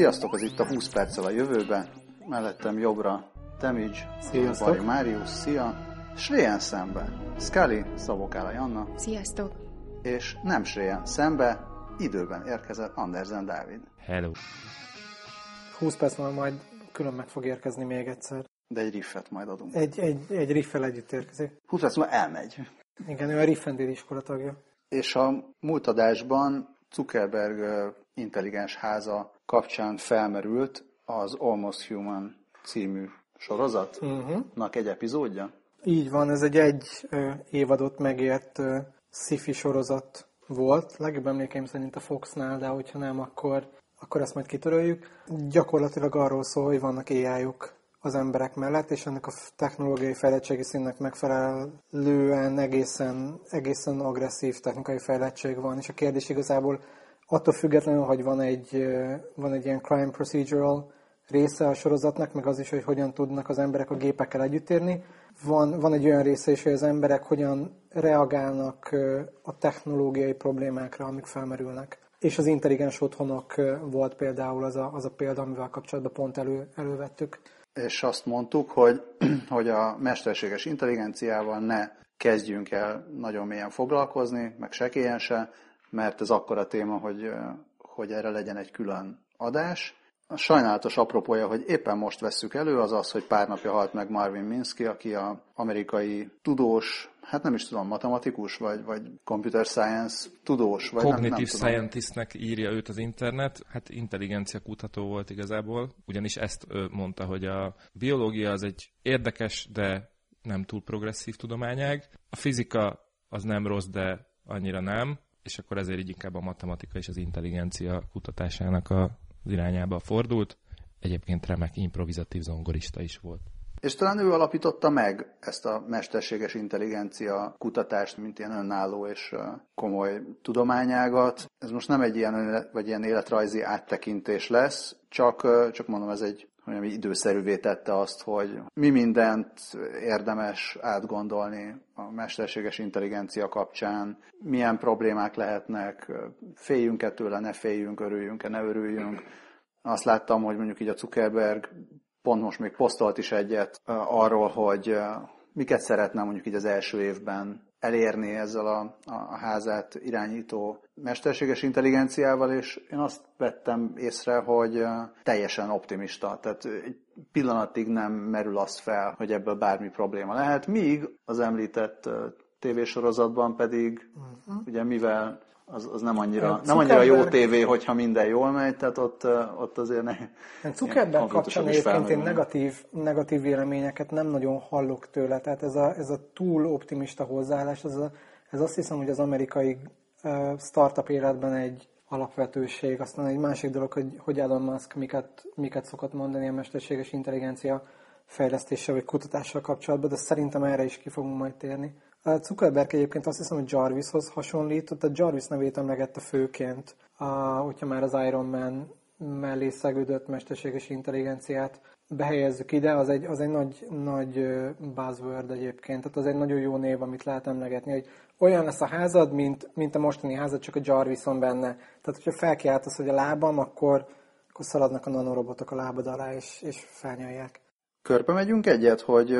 Sziasztok, az itt a 20 perccel a jövőbe. Mellettem jobbra Temage, Sziasztok. Bari Máriusz, szia. Sréjen szembe Scully, Szabokála Janna, Sziasztok! és nem Sréjen szembe időben érkezett Andersen Dávid. Hello. 20 perc múlva majd külön meg fog érkezni még egyszer. De egy riffet majd adunk. Egy, egy, egy riffel együtt érkezik. 20 perc múlva elmegy. Igen, ő a Riffendél iskola tagja. És a múlt adásban Zuckerberg intelligens háza kapcsán felmerült az Almost Human című sorozatnak Uh-huh. egy epizódja. Így van, ez egy egy évadot megért sci-fi sorozat volt. Legjobb emlékeim szerint a Foxnál, de hogyha nem, akkor, akkor ezt majd kitöröljük. Gyakorlatilag arról szól, hogy vannak ai az emberek mellett, és ennek a technológiai fejlettségi színnek megfelelően egészen, egészen agresszív technikai fejlettség van, és a kérdés igazából attól függetlenül, hogy van egy, van egy ilyen crime procedural része a sorozatnak, meg az is, hogy hogyan tudnak az emberek a gépekkel együtt érni. Van, van egy olyan része is, hogy az emberek hogyan reagálnak a technológiai problémákra, amik felmerülnek. És az intelligens otthonok volt például az a, az a példa, amivel kapcsolatban pont elő, elővettük. és azt mondtuk, hogy, hogy a mesterséges intelligenciával ne kezdjünk el nagyon mélyen foglalkozni, meg sekélyen se, mert ez akkora téma, hogy, hogy erre legyen egy külön adás. A sajnálatos apropója, hogy éppen most vesszük elő, az az, hogy pár napja halt meg Marvin Minsky, aki a amerikai tudós, hát nem is tudom, matematikus, vagy, vagy computer science tudós, vagy nem, nem Cognitive tudom. Scientistnek írja őt az internet, hát intelligencia kutató volt igazából, ugyanis ezt mondta, hogy a biológia az egy érdekes, de nem túl progresszív tudományág, a fizika az nem rossz, de annyira nem, és akkor ezért így inkább a matematika és az intelligencia kutatásának az irányába fordult. Egyébként remek improvizatív zongorista is volt. És talán ő alapította meg ezt a mesterséges intelligencia kutatást, mint ilyen önálló és komoly tudományágat. Ez most nem egy ilyen, vagy ilyen életrajzi áttekintés lesz, csak, csak mondom, ez egy hogy ami időszerűvé tette azt, hogy mi mindent érdemes átgondolni a mesterséges intelligencia kapcsán, milyen problémák lehetnek, féljünk-e tőle, ne féljünk, örüljünk-e, ne örüljünk. Azt láttam, hogy mondjuk így a Zuckerberg pont most még posztolt is egyet arról, hogy miket szeretne mondjuk így az első évben elérni ezzel a, a házát irányító mesterséges intelligenciával, és én azt vettem észre, hogy teljesen optimista. Tehát egy pillanatig nem merül az fel, hogy ebből bármi probléma lehet, míg az említett tévésorozatban pedig, uh-huh. ugye mivel az, az nem annyira, Hát nem annyira jó Zuckerberg- tévé, hogyha minden jól megy, tehát ott, ott azért ne, Hát Zuckerberg kapcsán egyébként én negatív, negatív véleményeket nem nagyon hallok tőle, tehát ez a, ez a túl optimista hozzáállás, ez, a, ez azt hiszem, hogy az amerikai uh, startup életben egy alapvetőség. Aztán egy másik dolog, hogy, hogy Elon Musk miket, miket szokott mondani a mesterséges intelligencia fejlesztéssel vagy kutatással kapcsolatban, de szerintem erre is ki fogunk majd térni. Zuckerberg egyébként azt hiszem, hogy Jarvishoz hasonlított, a Jarvis nevét emlegette főként, hogyha már az Iron Man mellé szegődött mesterséges intelligenciát behelyezzük ide, az egy, az egy nagy, nagy buzzword egyébként, tehát az egy nagyon jó név, amit lehet emlegetni, hogy olyan lesz a házad, mint, mint a mostani házad, csak a Jarvison benne. Tehát, hogyha felkiáltasz, hogy a lábam, akkor, akkor szaladnak a nanorobotok a lábad alá, és, és felnyelják. Körbe megyünk egyet, hogy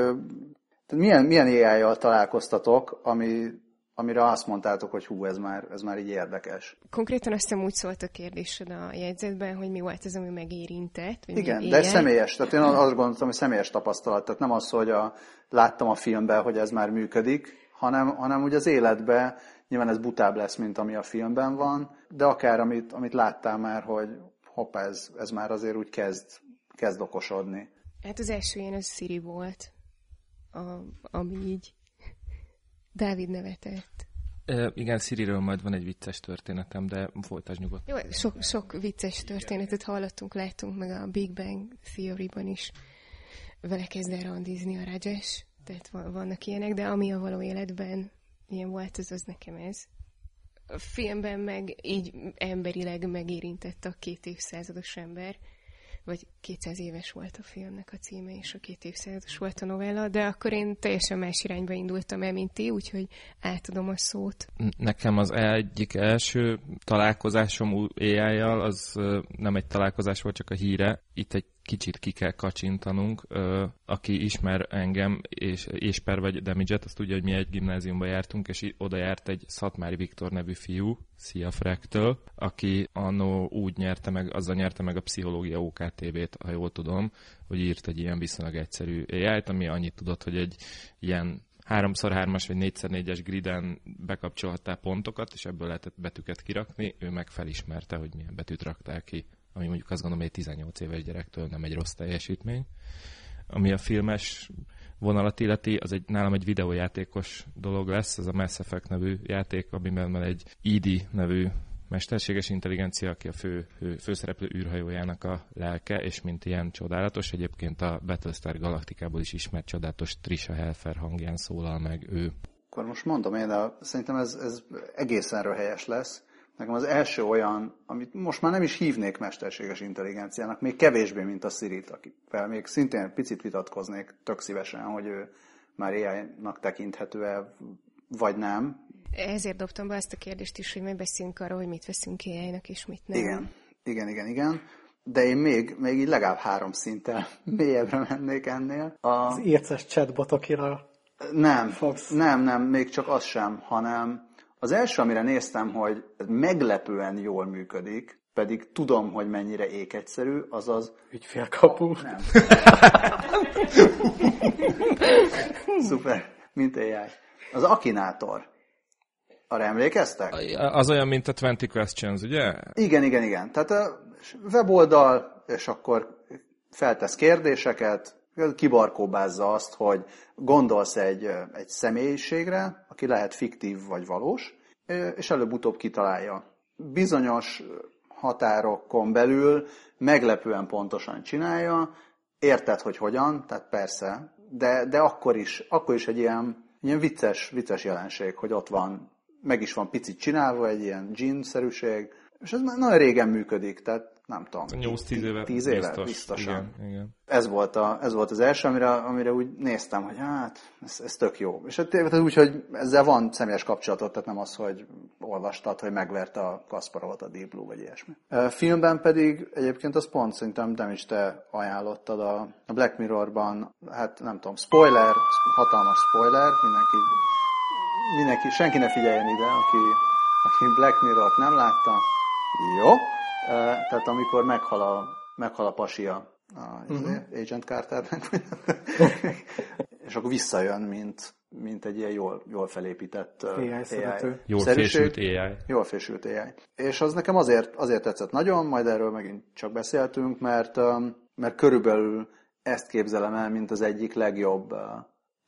tehát milyen, milyen AI-jal találkoztatok, ami, amire azt mondtátok, hogy hú, ez már, ez már így érdekes. Konkrétan azt hiszem úgy szólt a kérdésed a jegyzetben, hogy mi volt az, ami megérintett. Vagy Igen, de személyes. Tehát én azt gondoltam, hogy személyes tapasztalat. Tehát nem az, hogy a, láttam a filmben, hogy ez már működik, hanem, hanem úgy az életben nyilván ez butább lesz, mint ami a filmben van, de akár amit, amit láttál már, hogy hoppá, ez, ez már azért úgy kezd, kezd okosodni. Hát az első ilyen az Siri volt, a, ami így Dávid nevetett. E, igen, Siriről majd van egy vicces történetem, de folytasd nyugodt. Jó, sok, sok vicces történetet hallottunk, láttunk meg a Big Bang Theory-ban is. Vele kezd el randizni a Rajesh, tehát van- vannak ilyenek, de ami a való életben ilyen volt, az az nekem ez. A filmben meg így emberileg megérintett a két évszázados ember, vagy 200 éves volt a filmnek a címe, és a két évszázados volt a novella, de akkor én teljesen más irányba indultam el, mint ti, úgyhogy átadom a szót. Nekem az egyik első találkozásom AI-jal, az nem egy találkozás volt, csak a híre. Itt egy kicsit ki kell kacsintanunk. Aki ismer engem, és Ésper vagy Demidzset, azt tudja, hogy mi egy gimnáziumba jártunk, és oda járt egy Szatmári Viktor nevű fiú, Szia Frektől, aki annó úgy nyerte meg, azzal nyerte meg a pszichológia OKTV-t, ha jól tudom, hogy írt egy ilyen viszonylag egyszerű ai ami annyit tudott, hogy egy ilyen 3x3-as vagy 4x4-es griden bekapcsolhattál pontokat, és ebből lehetett betűket kirakni, ő meg felismerte, hogy milyen betűt raktál ki ami mondjuk azt gondolom, hogy egy 18 éves gyerektől nem egy rossz teljesítmény. Ami a filmes vonalat illeti, az egy, nálam egy videójátékos dolog lesz, ez a Mass Effect nevű játék, amiben van egy ED nevű mesterséges intelligencia, aki a fő, fő, főszereplő űrhajójának a lelke, és mint ilyen csodálatos, egyébként a Battlestar Galaktikából is ismert csodálatos Trisha Helfer hangján szólal meg ő. Akkor most mondom én, de szerintem ez, ez egészen röhelyes lesz. Nekem az első olyan, amit most már nem is hívnék mesterséges intelligenciának, még kevésbé, mint a Siri-t, akivel még szintén picit vitatkoznék tök szívesen, hogy ő már AI-nak tekinthető-e, vagy nem. Ezért dobtam be ezt a kérdést is, hogy mi beszélünk arról, hogy mit veszünk AI-nak, és mit nem. Igen, igen, igen, igen. De én még, még így legalább három szinten mélyebbre mennék ennél. A... Az érces chatbotokira nem, fogsz. nem, nem, még csak az sem, hanem az első, amire néztem, hogy meglepően jól működik, pedig tudom, hogy mennyire ékegyszerű, az az... Ügyfélkapu. Nem. Szuper, mint AI. Az Akinátor. Arra emlékeztek? Az olyan, mint a 20 Questions, ugye? Igen, igen, igen. Tehát a weboldal, és akkor feltesz kérdéseket, kibarkóbázza azt, hogy gondolsz egy, egy személyiségre, aki lehet fiktív vagy valós, és előbb-utóbb kitalálja. Bizonyos határokon belül meglepően pontosan csinálja, érted, hogy hogyan, tehát persze, de, de akkor, is, akkor is egy ilyen, ilyen vicces, vicces jelenség, hogy ott van, meg is van picit csinálva, egy ilyen gin-szerűség, és ez már nagyon régen működik, tehát nem tudom. 8-10 éve. 10 éve, biztos, biztosan. Igen, igen. Ez, volt a, ez volt az első, amire, amire úgy néztem, hogy hát, ez, ez tök jó. És hát tehát úgy, hogy ezzel van személyes kapcsolatot, tehát nem az, hogy olvastad, hogy megverte a Kasparovot a Deep Blue, vagy ilyesmi. A filmben pedig egyébként az pont szerintem nem is te ajánlottad a, a Black Mirrorban, hát nem tudom, spoiler, hatalmas spoiler, mindenki, mindenki senki ne figyeljen ide, aki, aki Black Mirror-t nem látta. Jó, tehát amikor meghal a, meghal a pasia a uh-huh. Agent Carternek, és akkor visszajön, mint, mint egy ilyen jól, jól felépített AI. AI jól fésült AI. Jól fésült AI. És az nekem azért, azért tetszett nagyon, majd erről megint csak beszéltünk, mert, mert körülbelül ezt képzelem el, mint az egyik legjobb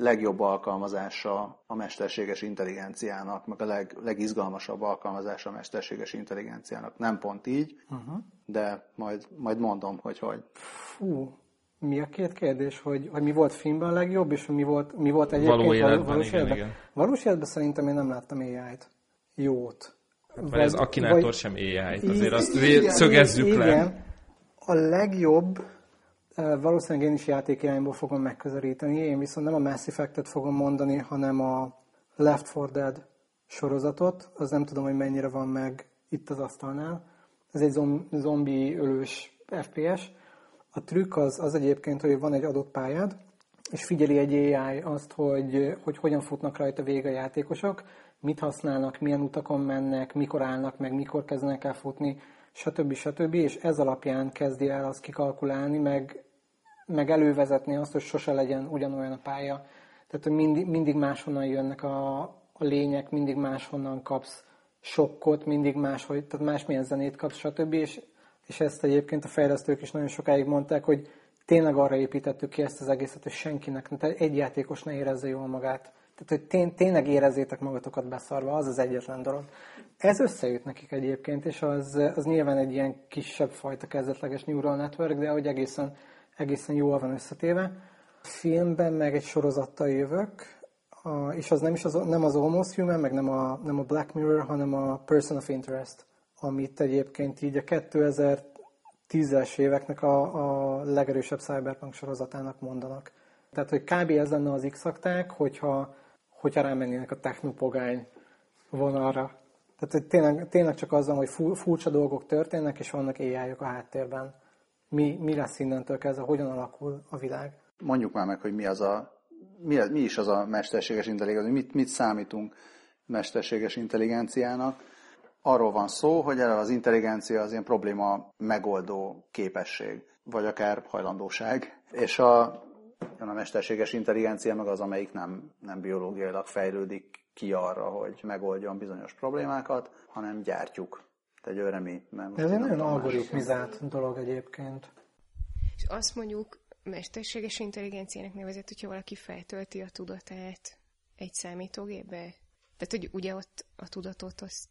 legjobb alkalmazása a mesterséges intelligenciának, meg a leg, legizgalmasabb alkalmazása a mesterséges intelligenciának. Nem pont így, uh-huh. de majd, majd mondom, hogy hogy. Fú, mi a két kérdés, hogy, hogy mi volt filmben a legjobb, és mi volt, mi volt egyébként Való életben, valós igen, életben? igen. Valós életben szerintem én nem láttam AI-t. Jót. Vagy ez Akinátor vagy, sem AI, azért azt igen, szögezzük igen, le. A legjobb Valószínűleg én is játékirányból fogom megközelíteni, én viszont nem a Mass Effect-et fogom mondani, hanem a Left 4 Dead sorozatot, az nem tudom, hogy mennyire van meg itt az asztalnál. Ez egy zombi ölős FPS. A trükk az, az egyébként, hogy van egy adott pályád, és figyeli egy AI azt, hogy, hogy hogyan futnak rajta végig a játékosok, mit használnak, milyen utakon mennek, mikor állnak meg, mikor kezdenek el futni, stb. stb. És ez alapján kezdi el azt kikalkulálni, meg, meg elővezetni azt, hogy sose legyen ugyanolyan a pálya. Tehát, hogy mindig, mindig máshonnan jönnek a, a lények, mindig máshonnan kapsz sokkot, mindig máshogy, tehát másmilyen zenét kapsz, stb. És, és ezt egyébként a fejlesztők is nagyon sokáig mondták, hogy tényleg arra építettük ki ezt az egészet, hogy senkinek, tehát egy játékos ne érezze jól magát tehát, hogy tény, tényleg érezzétek magatokat beszarva, az az egyetlen dolog. Ez összejött nekik egyébként, és az, az nyilván egy ilyen kisebb fajta kezdetleges neural network, de hogy egészen, egészen jól van összetéve. A filmben meg egy sorozattal jövök, a, és az nem is az, nem az Almost Human, meg nem a, nem a Black Mirror, hanem a Person of Interest, amit egyébként így a 2010 tízes éveknek a, a legerősebb cyberpunk sorozatának mondanak. Tehát, hogy kb. ez lenne az x hogyha, hogyha rámennének a technopogány vonalra. Tehát, hogy tényleg, tényleg csak azzal, hogy furcsa dolgok történnek, és vannak ai a háttérben. Mi, mi lesz innentől kezdve, hogyan alakul a világ? Mondjuk már meg, hogy mi, az a, mi, mi is az a mesterséges intelligencia, mit, mit számítunk mesterséges intelligenciának. Arról van szó, hogy az intelligencia az ilyen probléma megoldó képesség, vagy akár hajlandóság. És a, a mesterséges intelligencia meg az, amelyik nem, nem biológiailag fejlődik ki arra, hogy megoldjon bizonyos problémákat, hanem gyártjuk. Egyőre mi. Mert Ez egy nagyon algoritmizált dolog egyébként. És azt mondjuk mesterséges intelligenciának nevezett, hogyha valaki feltölti a tudatát egy számítógépbe? Tehát, hogy ugye ott a tudatot azt,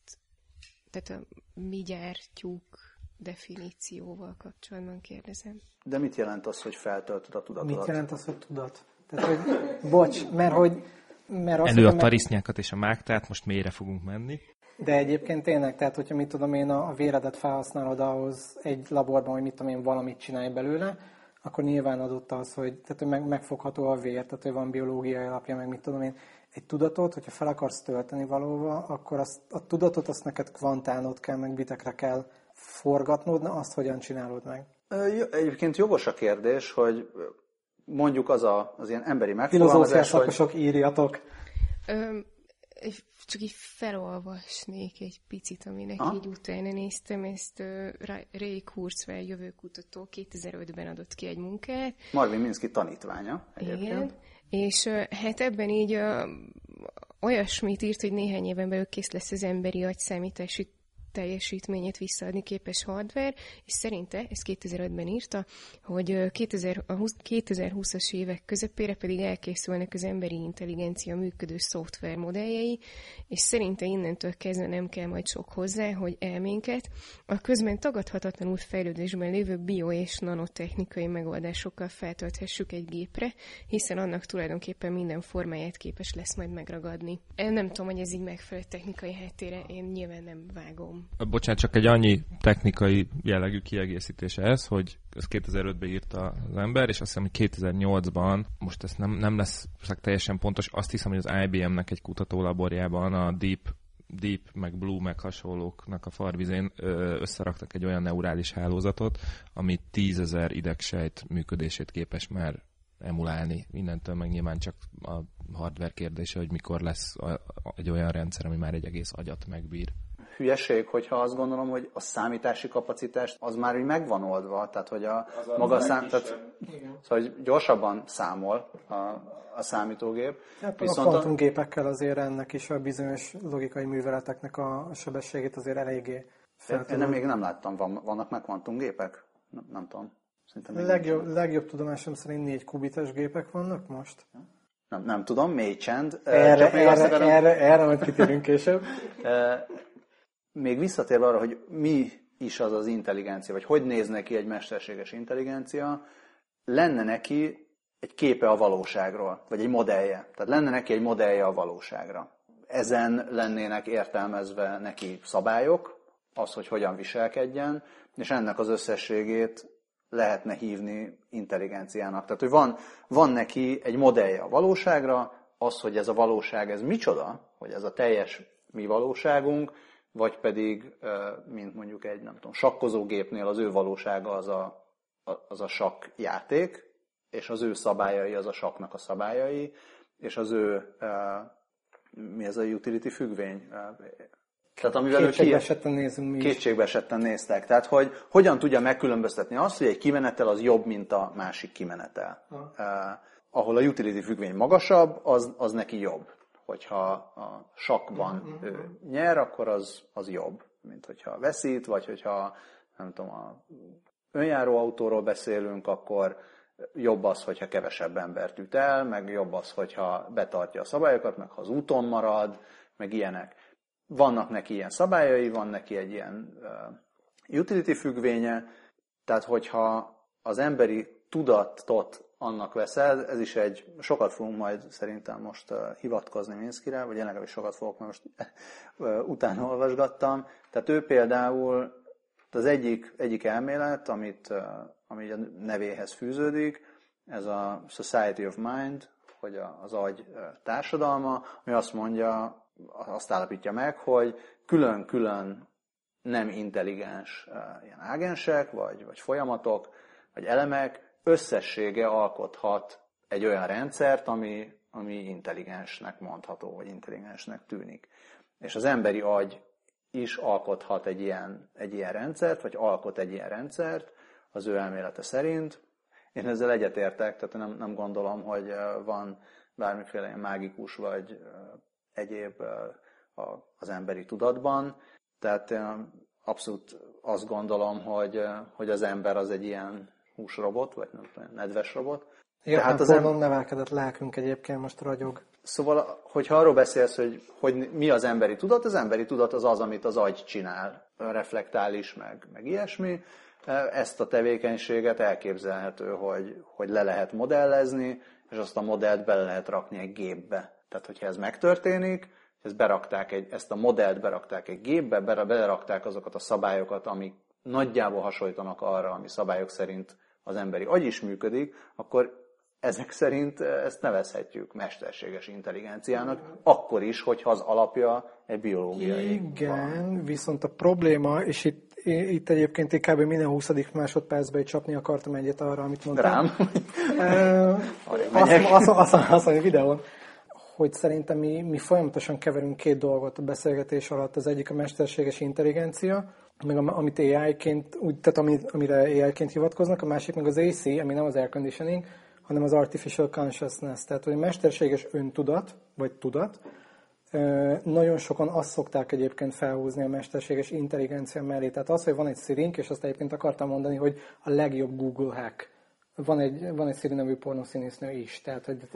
tehát a mi gyártjuk definícióval kapcsolatban kérdezem. De mit jelent az, hogy feltöltöd a tudatot? Mit jelent az, hogy tudat? Tehát, hogy, bocs, mert hogy... Mert Elő a tarisznyákat és a mágtát, most mélyre fogunk menni. De egyébként tényleg, tehát hogyha mit tudom én, a véredet felhasználod ahhoz egy laborban, hogy mit tudom én, valamit csinálj belőle, akkor nyilván adott az, hogy, tehát, hogy meg, megfogható a vér, tehát hogy van biológiai alapja, meg mit tudom én. Egy tudatot, hogyha fel akarsz tölteni valóva, akkor azt, a tudatot azt neked kvantálnod kell, meg bitekre kell forgatnod, na azt hogyan csinálod meg? Egyébként jogos a kérdés, hogy mondjuk az a, az ilyen emberi megfogalmazás, hogy... írjatok. Ö, csak így felolvasnék egy picit, aminek ha? így utána néztem, ezt uh, Ray Kurzweil jövőkutató 2005-ben adott ki egy munkát. Marvin Minsky tanítványa egyébként. Igen, és uh, hát ebben így uh, olyasmit írt, hogy néhány éven belül kész lesz az emberi agyszámítási teljesítményét visszaadni képes hardware, és szerinte, ezt 2005-ben írta, hogy 2000, a 2020-as évek közepére pedig elkészülnek az emberi intelligencia működő szoftver modelljei, és szerinte innentől kezdve nem kell majd sok hozzá, hogy elménket a közben tagadhatatlanul fejlődésben lévő bio- és nanotechnikai megoldásokkal feltölthessük egy gépre, hiszen annak tulajdonképpen minden formáját képes lesz majd megragadni. Nem tudom, hogy ez így megfelelő technikai háttére, én nyilván nem vágom Bocsánat, csak egy annyi technikai jellegű kiegészítés ez, hogy ez 2005-ben írta az ember, és azt hiszem, hogy 2008-ban, most ez nem, nem lesz teljesen pontos, azt hiszem, hogy az IBM-nek egy kutatólaborjában a Deep Deep, meg Blue, meg hasonlóknak a farvizén összeraktak egy olyan neurális hálózatot, ami tízezer idegsejt működését képes már emulálni. Mindentől meg nyilván csak a hardware kérdése, hogy mikor lesz egy olyan rendszer, ami már egy egész agyat megbír hülyeség, hogyha azt gondolom, hogy a számítási kapacitást az már úgy megvan oldva, tehát hogy a az maga szám, tehát, szóval, hogy gyorsabban számol a, a számítógép. Hát Viszont a kvantumgépekkel azért ennek is a bizonyos logikai műveleteknek a sebességét azért eléggé fel Én még nem láttam, van, vannak meg kvantumgépek? Nem, nem tudom. Szerintem legjobb, legjobb tudomásom szerint négy kubites gépek vannak most. Nem, nem tudom, mély csend. Erre, erre, erre, erre, erre majd kitérünk később. Még visszatérve arra, hogy mi is az az intelligencia, vagy hogy néz neki egy mesterséges intelligencia, lenne neki egy képe a valóságról, vagy egy modellje. Tehát lenne neki egy modellje a valóságra. Ezen lennének értelmezve neki szabályok, az, hogy hogyan viselkedjen, és ennek az összességét lehetne hívni intelligenciának. Tehát, hogy van, van neki egy modellje a valóságra, az, hogy ez a valóság, ez micsoda, hogy ez a teljes mi valóságunk, vagy pedig, mint mondjuk egy, nem tudom, sakkozógépnél az ő valósága az a, az a sakk játék, és az ő szabályai az a saknak a szabályai, és az ő, mi ez a utility függvény? Tehát amivel kétségbe esetten nézünk mi Kétségbe esetten néztek. Tehát, hogy hogyan tudja megkülönböztetni azt, hogy egy kimenetel az jobb, mint a másik kimenetel. Uh, ahol a utility függvény magasabb, az, az neki jobb hogyha a sakban mm-hmm. ő nyer, akkor az, az jobb, mint hogyha veszít, vagy hogyha nem tudom, a önjáró autóról beszélünk, akkor jobb az, hogyha kevesebb embert üt el, meg jobb az, hogyha betartja a szabályokat, meg ha az úton marad, meg ilyenek. Vannak neki ilyen szabályai, van neki egy ilyen uh, utility függvénye, tehát hogyha az emberi tudatot annak veszel. Ez is egy, sokat fogunk majd szerintem most uh, hivatkozni Minszkire, vagy én legalábbis sokat fogok, mert most uh, utána olvasgattam. Tehát ő például Az egyik, egyik elmélet, amit, ami a nevéhez fűződik, ez a Society of Mind, hogy az agy társadalma, ami azt mondja, azt állapítja meg, hogy külön-külön nem intelligens ilyen ágensek, vagy, vagy folyamatok, vagy elemek összessége alkothat egy olyan rendszert, ami, ami intelligensnek mondható, vagy intelligensnek tűnik. És az emberi agy is alkothat egy ilyen, egy ilyen rendszert, vagy alkot egy ilyen rendszert az ő elmélete szerint. Én ezzel egyetértek, tehát nem, nem gondolom, hogy van bármiféle mágikus vagy egyéb az emberi tudatban. Tehát abszolút azt gondolom, hogy, hogy az ember az egy ilyen húsrobot, vagy nem tudom, nedves robot. Tehát az em... nevelkedett lelkünk egyébként most ragyog. Szóval, hogyha arról beszélsz, hogy, hogy mi az emberi tudat, az emberi tudat az az, amit az agy csinál, reflektál is, meg, meg ilyesmi. Ezt a tevékenységet elképzelhető, hogy, hogy le lehet modellezni, és azt a modellt bele lehet rakni egy gépbe. Tehát, hogyha ez megtörténik, ezt, berakták egy, ezt a modellt berakták egy gépbe, belerakták azokat a szabályokat, amik nagyjából hasonlítanak arra, ami szabályok szerint az emberi agy is működik, akkor ezek szerint ezt nevezhetjük mesterséges intelligenciának, akkor is, hogyha az alapja egy biológiai. Igen, van. viszont a probléma, és itt, itt egyébként kb. minden 20. másodpercben csapni akartam egyet arra, amit mondtam. Rám? azt, azt, azt, azt, azt videón hogy szerintem mi, mi folyamatosan keverünk két dolgot a beszélgetés alatt. Az egyik a mesterséges intelligencia, meg amit AI-ként, úgy, tehát amit, amire AI-ként hivatkoznak, a másik meg az AC, ami nem az air conditioning, hanem az artificial consciousness, tehát hogy mesterséges öntudat, vagy tudat, nagyon sokan azt szokták egyébként felhúzni a mesterséges intelligencia mellé. Tehát az, hogy van egy szirink, és azt egyébként akartam mondani, hogy a legjobb Google hack van egy, van egy Siri nevű pornószínésznő is, tehát hogy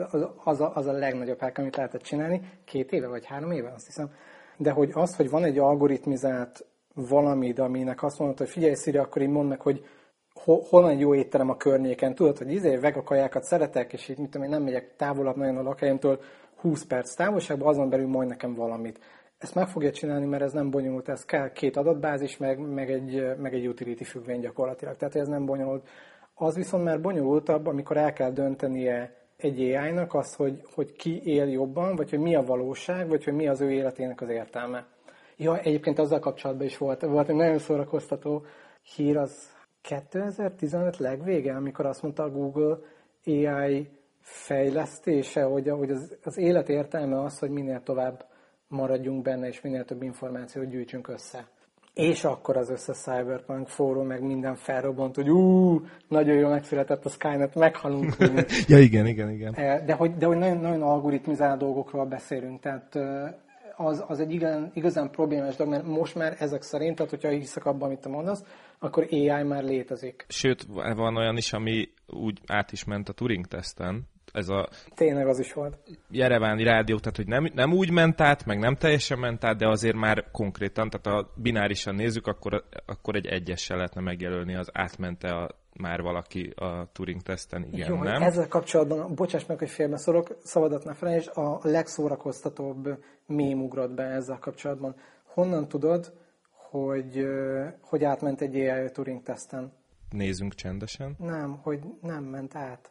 az, a, az a legnagyobb hack, amit lehetett csinálni, két éve vagy három éve, azt hiszem. De hogy az, hogy van egy algoritmizált valami, aminek azt mondod, hogy figyelj Siri, akkor én mondd meg, hogy van egy jó étterem a környéken, tudod, hogy izé vegakajákat szeretek, és így mit tudom, én nem megyek távolabb nagyon a lakhelyemtől 20 perc távolságban, azon belül majd nekem valamit. Ezt meg fogja csinálni, mert ez nem bonyolult, ez kell két adatbázis, meg, meg, egy, meg egy utility függvény gyakorlatilag, tehát ez nem bonyolult. Az viszont már bonyolultabb, amikor el kell döntenie egy AI-nak az, hogy, hogy ki él jobban, vagy hogy mi a valóság, vagy hogy mi az ő életének az értelme. Ja, egyébként azzal kapcsolatban is volt, volt egy nagyon szórakoztató hír, az 2015 legvége, amikor azt mondta a Google AI fejlesztése, hogy, hogy az, az élet értelme az, hogy minél tovább maradjunk benne, és minél több információt gyűjtsünk össze. És akkor az összes Cyberpunk fórum, meg minden felrobbant, hogy ú, nagyon jól megszületett a Skynet, meghalunk. ja, igen, igen, igen. De hogy, de hogy nagyon, nagyon algoritmizált dolgokról beszélünk, tehát az, az egy igazán, igazán problémás dolog, mert most már ezek szerint, tehát hogyha hiszek abban, amit te mondasz, akkor AI már létezik. Sőt, van olyan is, ami úgy át is ment a Turing-teszten, ez a... Tényleg az is volt. Jereváni rádió, tehát hogy nem, nem úgy ment át, meg nem teljesen ment át, de azért már konkrétan, tehát ha binárisan nézzük, akkor, akkor egy egyessel lehetne megjelölni az átmente a, már valaki a Turing-teszten, igen, Jó, nem? Ezzel kapcsolatban, bocsáss meg, hogy félbeszorok, szabadat ne felejtsd, a legszórakoztatóbb mém ugrott be ezzel kapcsolatban. Honnan tudod, hogy, hogy átment egy AI a Turing-teszten? Nézzünk csendesen. Nem, hogy nem ment át.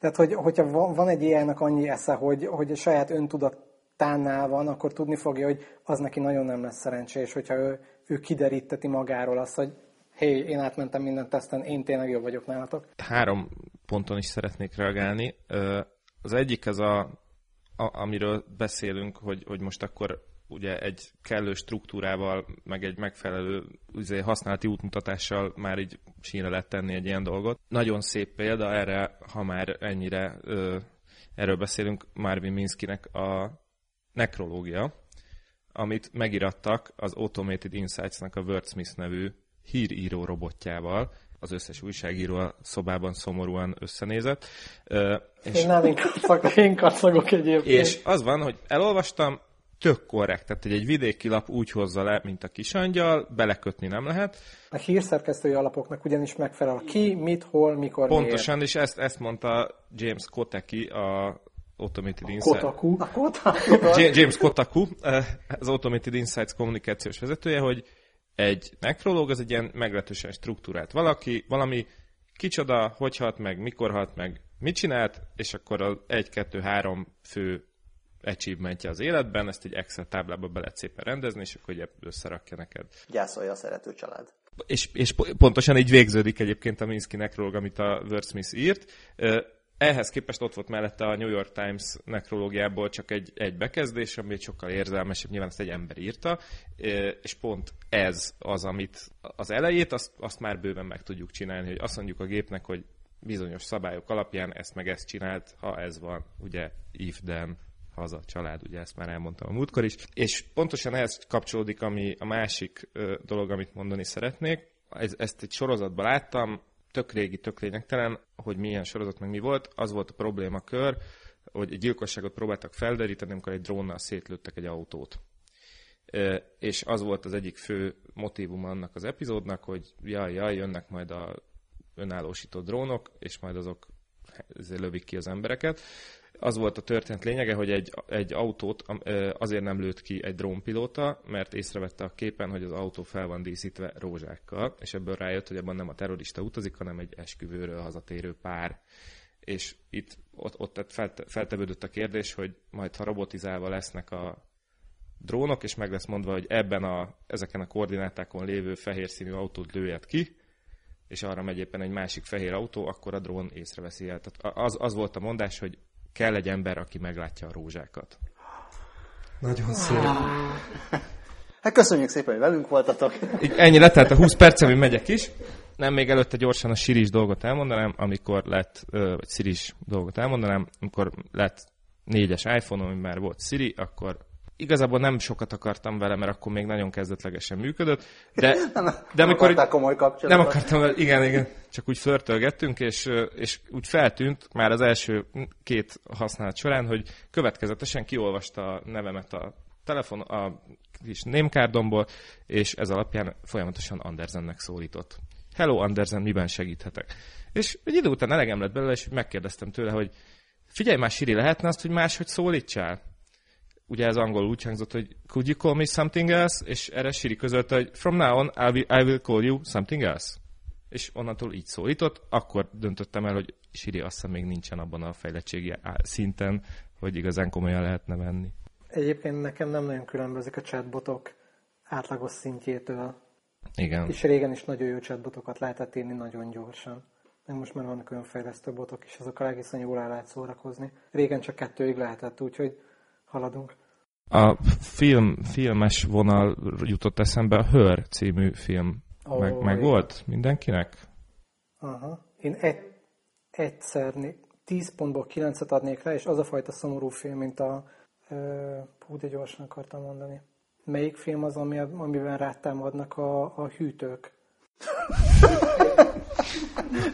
Tehát, hogy, hogyha van egy ilyennek annyi esze, hogy, hogy a saját öntudatánál van, akkor tudni fogja, hogy az neki nagyon nem lesz szerencsés, hogyha ő, ő kideríteti magáról azt, hogy hé, én átmentem minden teszten, én tényleg jobb vagyok nálatok. Három ponton is szeretnék reagálni. Az egyik az a, a amiről beszélünk, hogy, hogy most akkor ugye egy kellő struktúrával, meg egy megfelelő ugye, használati útmutatással már így sínre lehet tenni egy ilyen dolgot. Nagyon szép példa erre, ha már ennyire ö, erről beszélünk, Marvin Minskynek a nekrológia, amit megirattak az Automated Insights-nak a WordSmith nevű híríró robotjával, az összes újságíró a szobában szomorúan összenézett. És én nem, én kacagok egyébként. És az van, hogy elolvastam, tök korrekt, tehát hogy egy vidéki lap úgy hozza le, mint a kisangyal, belekötni nem lehet. A hírszerkesztői alapoknak ugyanis megfelel ki, mit, hol, mikor, Pontosan, miért. és ezt, ezt mondta James Koteki, a Automated Insights. Kotaku. A Kotaku. James Kotaku, eh, az Automated Insights kommunikációs vezetője, hogy Egy nekrológ az egy ilyen meglehetősen struktúrált valaki, valami kicsoda, hogy halt meg, mikor halt meg, mit csinált, és akkor az 1-2-3 fő achievementje az életben, ezt egy Excel táblába be lehet szépen rendezni, és akkor ugye összerakja neked. Gyászolja a szerető család. És, és pontosan így végződik egyébként a Minsky nekrológ, amit a Wordsmith írt. Ehhez képest ott volt mellette a New York Times nekrológiából csak egy, egy bekezdés, ami sokkal érzelmesebb, nyilván ezt egy ember írta, és pont ez az, amit az elejét, azt, azt már bőven meg tudjuk csinálni, hogy azt mondjuk a gépnek, hogy bizonyos szabályok alapján ezt meg ezt csinált, ha ez van, ugye if then, haza, család, ugye ezt már elmondtam a múltkor is. És pontosan ehhez kapcsolódik ami a másik dolog, amit mondani szeretnék. Ez, ezt egy sorozatban láttam, tök régi, tök lényegtelen, hogy milyen sorozat meg mi volt, az volt a problémakör, hogy egy gyilkosságot próbáltak felderíteni, amikor egy drónnal szétlőttek egy autót. És az volt az egyik fő motivum annak az epizódnak, hogy jaj, jaj, jönnek majd a önállósító drónok, és majd azok lövik ki az embereket. Az volt a történet lényege, hogy egy, egy autót azért nem lőtt ki egy drónpilóta, mert észrevette a képen, hogy az autó fel van díszítve rózsákkal, és ebből rájött, hogy ebben nem a terrorista utazik, hanem egy esküvőről hazatérő pár. És itt ott, ott felte, feltevődött a kérdés, hogy majd ha robotizálva lesznek a drónok, és meg lesz mondva, hogy ebben a, ezeken a koordinátákon lévő fehér színű autót lőjed ki, és arra megy éppen egy másik fehér autó, akkor a drón észreveszi el. Tehát az, az volt a mondás, hogy kell egy ember, aki meglátja a rózsákat. Nagyon szép. Hát köszönjük szépen, hogy velünk voltatok. Így ennyi lett, tehát a 20 percem, hogy megyek is. Nem, még előtte gyorsan a Siris dolgot elmondanám, amikor lett, vagy Siris dolgot elmondanám, amikor lett négyes iPhone, ami már volt Siri, akkor igazából nem sokat akartam vele, mert akkor még nagyon kezdetlegesen működött, de, nem, de amikor... Nem komoly kapcsolatot. Nem akartam igen, igen, csak úgy flörtölgettünk, és, és úgy feltűnt már az első két használat során, hogy következetesen kiolvasta a nevemet a telefon, a kis némkárdomból, és ez alapján folyamatosan Andersennek szólított. Hello Andersen, miben segíthetek? És egy idő után elegem lett belőle, és megkérdeztem tőle, hogy figyelj már, Siri, lehetne azt, hogy máshogy szólítsál? Ugye ez angol úgy hangzott, hogy could you call me something else? És erre Siri közölte, hogy from now on I will, I will call you something else. És onnantól így szólított, akkor döntöttem el, hogy Siri azt hiszem még nincsen abban a fejlettségi szinten, hogy igazán komolyan lehetne venni. Egyébként nekem nem nagyon különbözik a chatbotok átlagos szintjétől. Igen. És régen is nagyon jó chatbotokat lehetett írni nagyon gyorsan. Meg most már vannak önfejlesztő botok, és azokkal egészen jól el lehet szórakozni. Régen csak kettőig lehetett, úgyhogy haladunk. A film, filmes vonal jutott eszembe, a Hör című film. Oh, meg, meg volt mindenkinek? Aha. Én egy, egyszer 10 pontból 9-et adnék rá, és az a fajta szomorú film, mint a... Hú, de gyorsan akartam mondani. Melyik film az, ami, amiben rátámadnak a, a hűtők?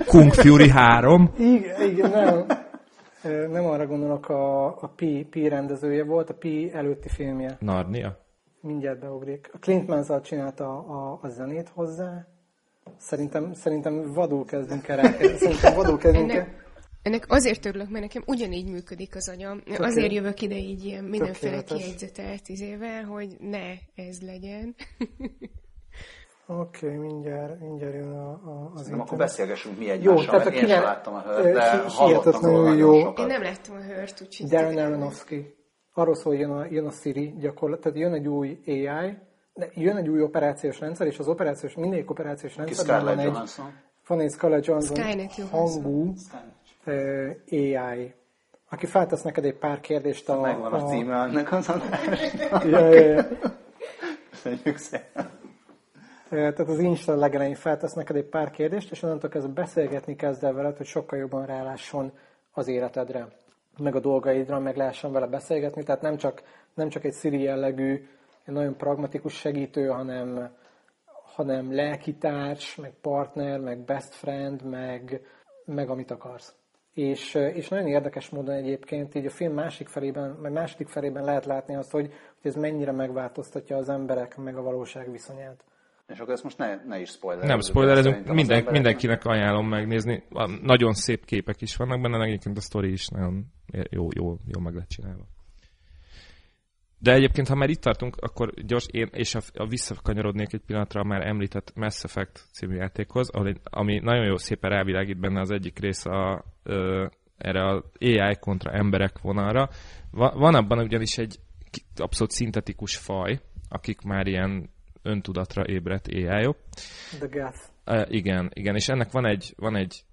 Kung Fury 3? Igen, igen, nem nem arra gondolok, a, a Pi, Pi rendezője volt, a Pi előtti filmje. Narnia? Mindjárt beugrik. A Clint Mansell csinálta a, a, a zenét hozzá. Szerintem, szerintem vadul kezdünk el Szerintem vadul kezdünk el. Ennek azért örülök, mert nekem ugyanígy működik az agyam. Tökélet. Azért jövök ide így ilyen mindenféle kiegyzetelt izével, hogy ne ez legyen. Oké, okay, mindjárt, mindjárt jön a, a, az Nem, akkor beszélgessünk mi egymással, jó, tehát én sem láttam a hört, de hallottam jó. Sokat. Én nem láttam a hört, úgyhogy... Darren Aronofsky. Arról szól, hogy jön a, jön a Siri gyakorlatilag, tehát jön egy új AI, de jön egy új operációs rendszer, és az operációs, mindegyik operációs rendszer van egy, van egy Scarlett Johansson hangú uh, AI, aki feltesz neked egy pár kérdést a... Megvan a, a címe ennek az adásnak. ja, ja, ja. Köszönjük szépen tehát az Insta legelején feltesz neked egy pár kérdést, és onnantól kezdve beszélgetni kezd el veled, hogy sokkal jobban rálásson az életedre, meg a dolgaidra, meg lehessen vele beszélgetni. Tehát nem csak, nem csak egy Siri jellegű, egy nagyon pragmatikus segítő, hanem, hanem lelkitárs, meg partner, meg best friend, meg, meg amit akarsz. És, és nagyon érdekes módon egyébként így a film másik felében, meg második felében lehet látni azt, hogy, hogy ez mennyire megváltoztatja az emberek meg a valóság viszonyát. És akkor ezt most ne, ne is spoiler. Nem spoilerezünk, minden, mindenkinek ajánlom megnézni. Nagyon szép képek is vannak benne, egyébként a sztori is nagyon jó, jó, jó meg lett csinálva. De egyébként, ha már itt tartunk, akkor gyors, én és a, a visszakanyarodnék egy pillanatra a már említett Mass Effect című játékhoz, ahol, ami nagyon jó szépen rávilágít benne az egyik rész a, ö, erre az AI kontra emberek vonalra. Va, van abban ugyanis egy abszolút szintetikus faj, akik már ilyen öntudatra ébredt ai -ok. The Gath. Uh, igen, igen, és ennek van egy, van egy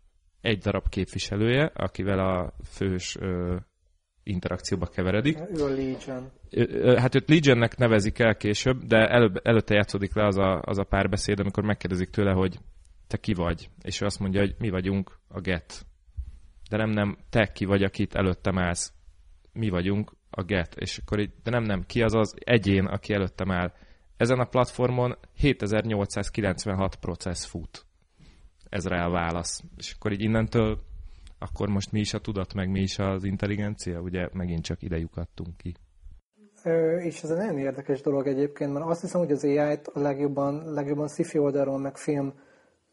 egy darab képviselője, akivel a fős uh, interakcióba keveredik. Ő a Legion. Hát őt Legionnek nevezik el később, de előbb, előtte játszódik le az a, az a párbeszéd, amikor megkérdezik tőle, hogy te ki vagy, és ő azt mondja, hogy mi vagyunk a GET. De nem, nem, te ki vagy, akit előttem állsz. Mi vagyunk a GET. És akkor így, de nem, nem, ki az az egyén, aki előttem áll. Ezen a platformon 7896 processz fut. Ez rá a válasz. És akkor így innentől akkor most mi is a tudat, meg mi is az intelligencia? Ugye megint csak ide lyukadtunk ki. Ö, és ez egy nagyon érdekes dolog egyébként, mert azt hiszem, hogy az AI-t a legjobban, legjobban sci oldalról, meg film,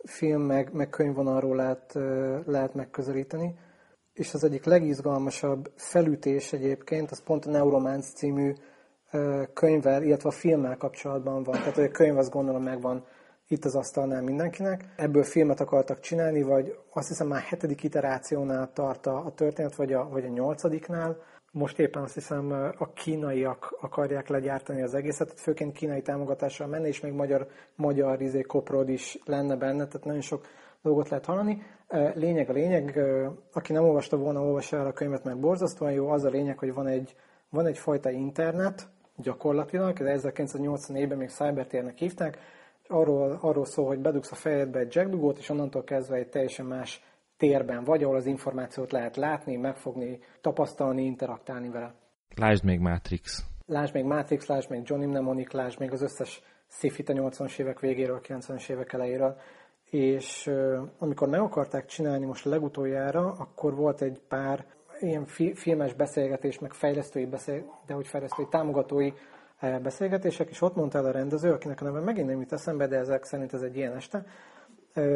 film meg, meg könyvvonalról lehet, lehet megközelíteni. És az egyik legizgalmasabb felütés egyébként, az pont a Neuromance című könyvvel, illetve a filmmel kapcsolatban van. Tehát a könyv azt gondolom megvan itt az asztalnál mindenkinek. Ebből filmet akartak csinálni, vagy azt hiszem már hetedik iterációnál tart a, a történet, vagy a, vagy a nyolcadiknál. Most éppen azt hiszem a kínaiak akarják legyártani az egészet, tehát főként kínai támogatással menne, és még magyar, magyar izé, koprod is lenne benne, tehát nagyon sok dolgot lehet hallani. Lényeg a lényeg, aki nem olvasta volna, olvassa el a könyvet, mert borzasztóan jó. Az a lényeg, hogy van egy, van egyfajta internet, gyakorlatilag, ez 1984-ben még cybertérnek hívták, és arról, arról szól, hogy bedugsz a fejedbe egy jackdugót, és onnantól kezdve egy teljesen más térben vagy, ahol az információt lehet látni, megfogni, tapasztalni, interaktálni vele. Lásd még Matrix. Lásd még Matrix, lásd még Johnny Mnemonic, lásd még az összes sci a 80-as évek végéről, 90-es évek elejéről. És amikor meg akarták csinálni most legutoljára, akkor volt egy pár ilyen fi- filmes beszélgetés, meg fejlesztői beszél, de hogy fejlesztői támogatói beszélgetések, és ott mondta el a rendező, akinek a neve megint nem jut eszembe, de ezek szerint ez egy ilyen este,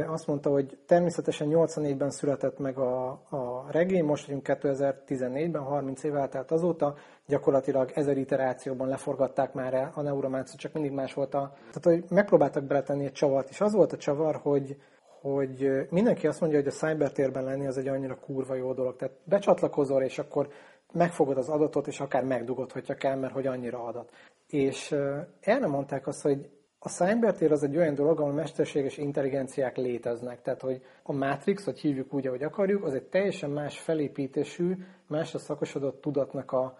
azt mondta, hogy természetesen 84-ben született meg a, a regény, most vagyunk 2014-ben, 30 év eltelt azóta, gyakorlatilag ezer iterációban leforgatták már a neurománcot, csak mindig más volt a... Tehát, hogy megpróbáltak beletenni egy csavart, és az volt a csavar, hogy, hogy mindenki azt mondja, hogy a cybertérben lenni az egy annyira kurva jó dolog. Tehát becsatlakozol, és akkor megfogod az adatot, és akár megdugod, hogyha kell, mert hogy annyira adat. És el nem mondták azt, hogy a cybertér az egy olyan dolog, ahol mesterséges intelligenciák léteznek. Tehát, hogy a Matrix, hogy hívjuk úgy, ahogy akarjuk, az egy teljesen más felépítésű, más a szakosodott tudatnak a,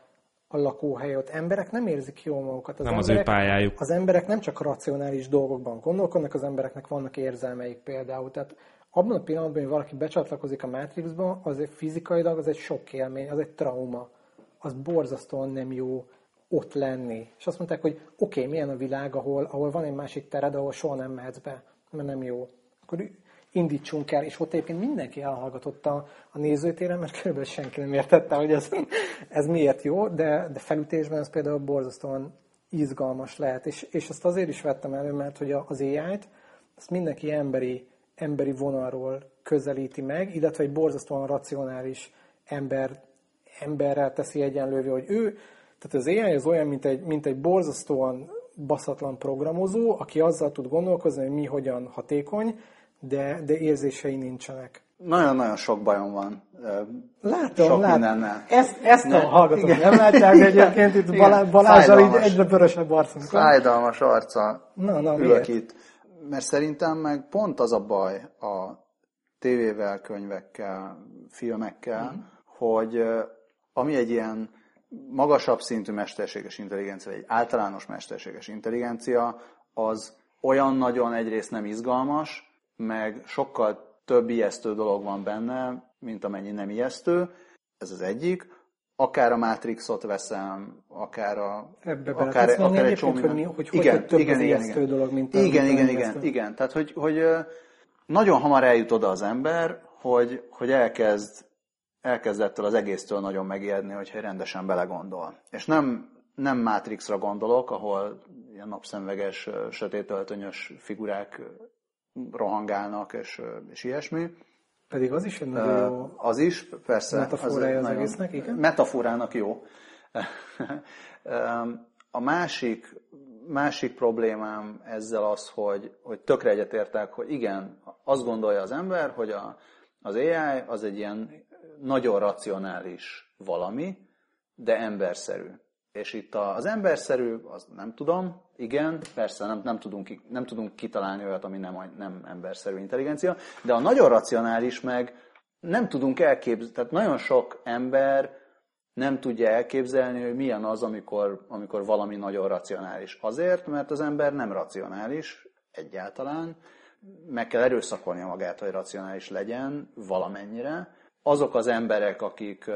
a lakóhely. Ott emberek nem érzik jól magukat. Az nem emberek, az ő pályájuk. Az emberek nem csak racionális dolgokban gondolkodnak, az embereknek vannak érzelmeik például. Tehát abban a pillanatban, hogy valaki becsatlakozik a Matrixba, az egy fizikailag az egy sok élmény, az egy trauma. Az borzasztóan nem jó ott lenni. És azt mondták, hogy oké, okay, milyen a világ, ahol, ahol van egy másik tered, ahol soha nem mehetsz be, mert nem jó. Akkor indítsunk el, és ott egyébként mindenki elhallgatott a, nézőtéren, mert körülbelül senki nem értette, hogy ez, ez miért jó, de, de felütésben ez például borzasztóan izgalmas lehet. És, és ezt azért is vettem elő, mert hogy az AI-t, ezt mindenki emberi, emberi vonalról közelíti meg, illetve egy borzasztóan racionális ember, emberrel teszi egyenlővé, hogy ő tehát az AI az olyan, mint egy, mint egy borzasztóan baszatlan programozó, aki azzal tud gondolkozni, hogy mi hogyan hatékony, de, de érzései nincsenek. Nagyon-nagyon sok bajom van. Látom, sok látom. Mindennel. Ezt, ezt ne, a hallgatók nem látják, de egyébként itt Balázs, Balázsral így egyre vörösebb arcunk Fájdalmas arca na, na, ülök itt. Mert szerintem meg pont az a baj a tévével, könyvekkel, filmekkel, mm. hogy ami egy ilyen magasabb szintű mesterséges intelligencia, egy általános mesterséges intelligencia, az olyan nagyon egyrészt nem izgalmas, meg sokkal több ijesztő dolog van benne, mint amennyi nem ijesztő. Ez az egyik. Akár a Matrixot veszem, akár a... Ebbe akár, akár egy csomó... Hogy, hogy igen, hogy több igen, az igen, igen. dolog, mint a, Igen, igen, igen, igen. Tehát, hogy, hogy nagyon hamar eljut oda az ember, hogy, hogy elkezd elkezdettől az egésztől nagyon megijedni, hogyha rendesen belegondol. És nem, nem Matrixra gondolok, ahol ilyen napszemveges, sötétöltönyös figurák rohangálnak, és, és ilyesmi. Pedig az is egy nagyon jó Az is, persze. Metaforája az, az egésznek, igen? Metaforának jó. A másik, másik problémám ezzel az, hogy, hogy tökre egyetértek, hogy igen, azt gondolja az ember, hogy a, az AI az egy ilyen nagyon racionális valami, de emberszerű. És itt az emberszerű, az nem tudom, igen, persze nem, nem, tudunk, nem tudunk kitalálni olyat, ami nem, nem emberszerű intelligencia, de a nagyon racionális meg nem tudunk elképzelni, tehát nagyon sok ember nem tudja elképzelni, hogy milyen az, amikor, amikor valami nagyon racionális. Azért, mert az ember nem racionális egyáltalán, meg kell erőszakolnia magát, hogy racionális legyen valamennyire. Azok az emberek, akik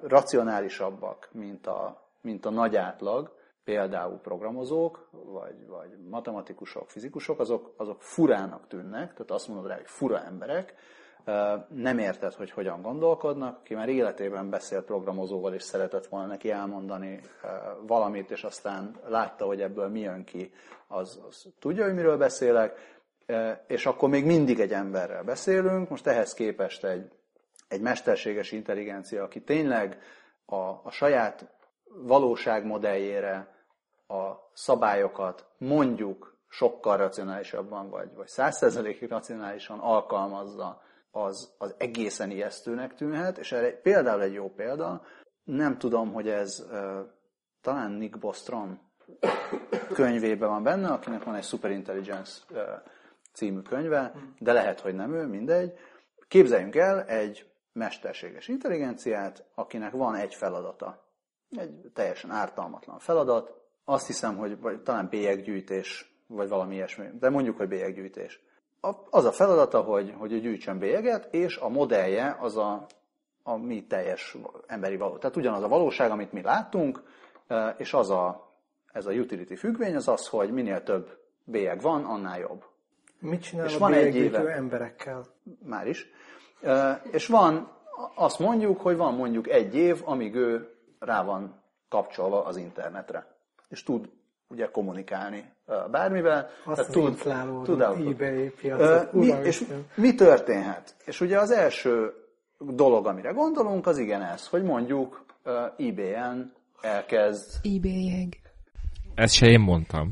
racionálisabbak, mint a, mint a nagy átlag, például programozók, vagy, vagy matematikusok, fizikusok, azok, azok furának tűnnek, tehát azt mondod rá, hogy fura emberek, nem érted, hogy hogyan gondolkodnak, ki már életében beszélt programozóval, és szeretett volna neki elmondani valamit, és aztán látta, hogy ebből mi jön ki, az, az tudja, hogy miről beszélek, és akkor még mindig egy emberrel beszélünk, most ehhez képest egy, egy mesterséges intelligencia, aki tényleg a, a saját valóságmodelljére a szabályokat mondjuk sokkal racionálisabban, vagy, vagy százszerzelékig racionálisan alkalmazza, az, az egészen ijesztőnek tűnhet, és erre például egy jó példa, nem tudom, hogy ez talán Nick Bostrom könyvében van benne, akinek van egy Superintelligence című könyve, de lehet, hogy nem ő, mindegy. Képzeljünk el egy mesterséges intelligenciát, akinek van egy feladata. Egy teljesen ártalmatlan feladat. Azt hiszem, hogy vagy talán bélyeggyűjtés, vagy valami ilyesmi, de mondjuk, hogy bélyeggyűjtés az a feladata, hogy, hogy gyűjtsön bélyeget, és a modellje az a, a mi teljes emberi való. Tehát ugyanaz a valóság, amit mi láttunk, e, és az a, ez a utility függvény az az, hogy minél több bélyeg van, annál jobb. Mit csinál és a van egy éve, emberekkel? Már is. E, és van, azt mondjuk, hogy van mondjuk egy év, amíg ő rá van kapcsolva az internetre. És tud ugye kommunikálni bármivel. Azt tud, tud eBay piacot. Mi, és mi történhet? És ugye az első dolog, amire gondolunk, az igen ez, hogy mondjuk eBay-en elkezd... eBay-eg. Ezt se én mondtam.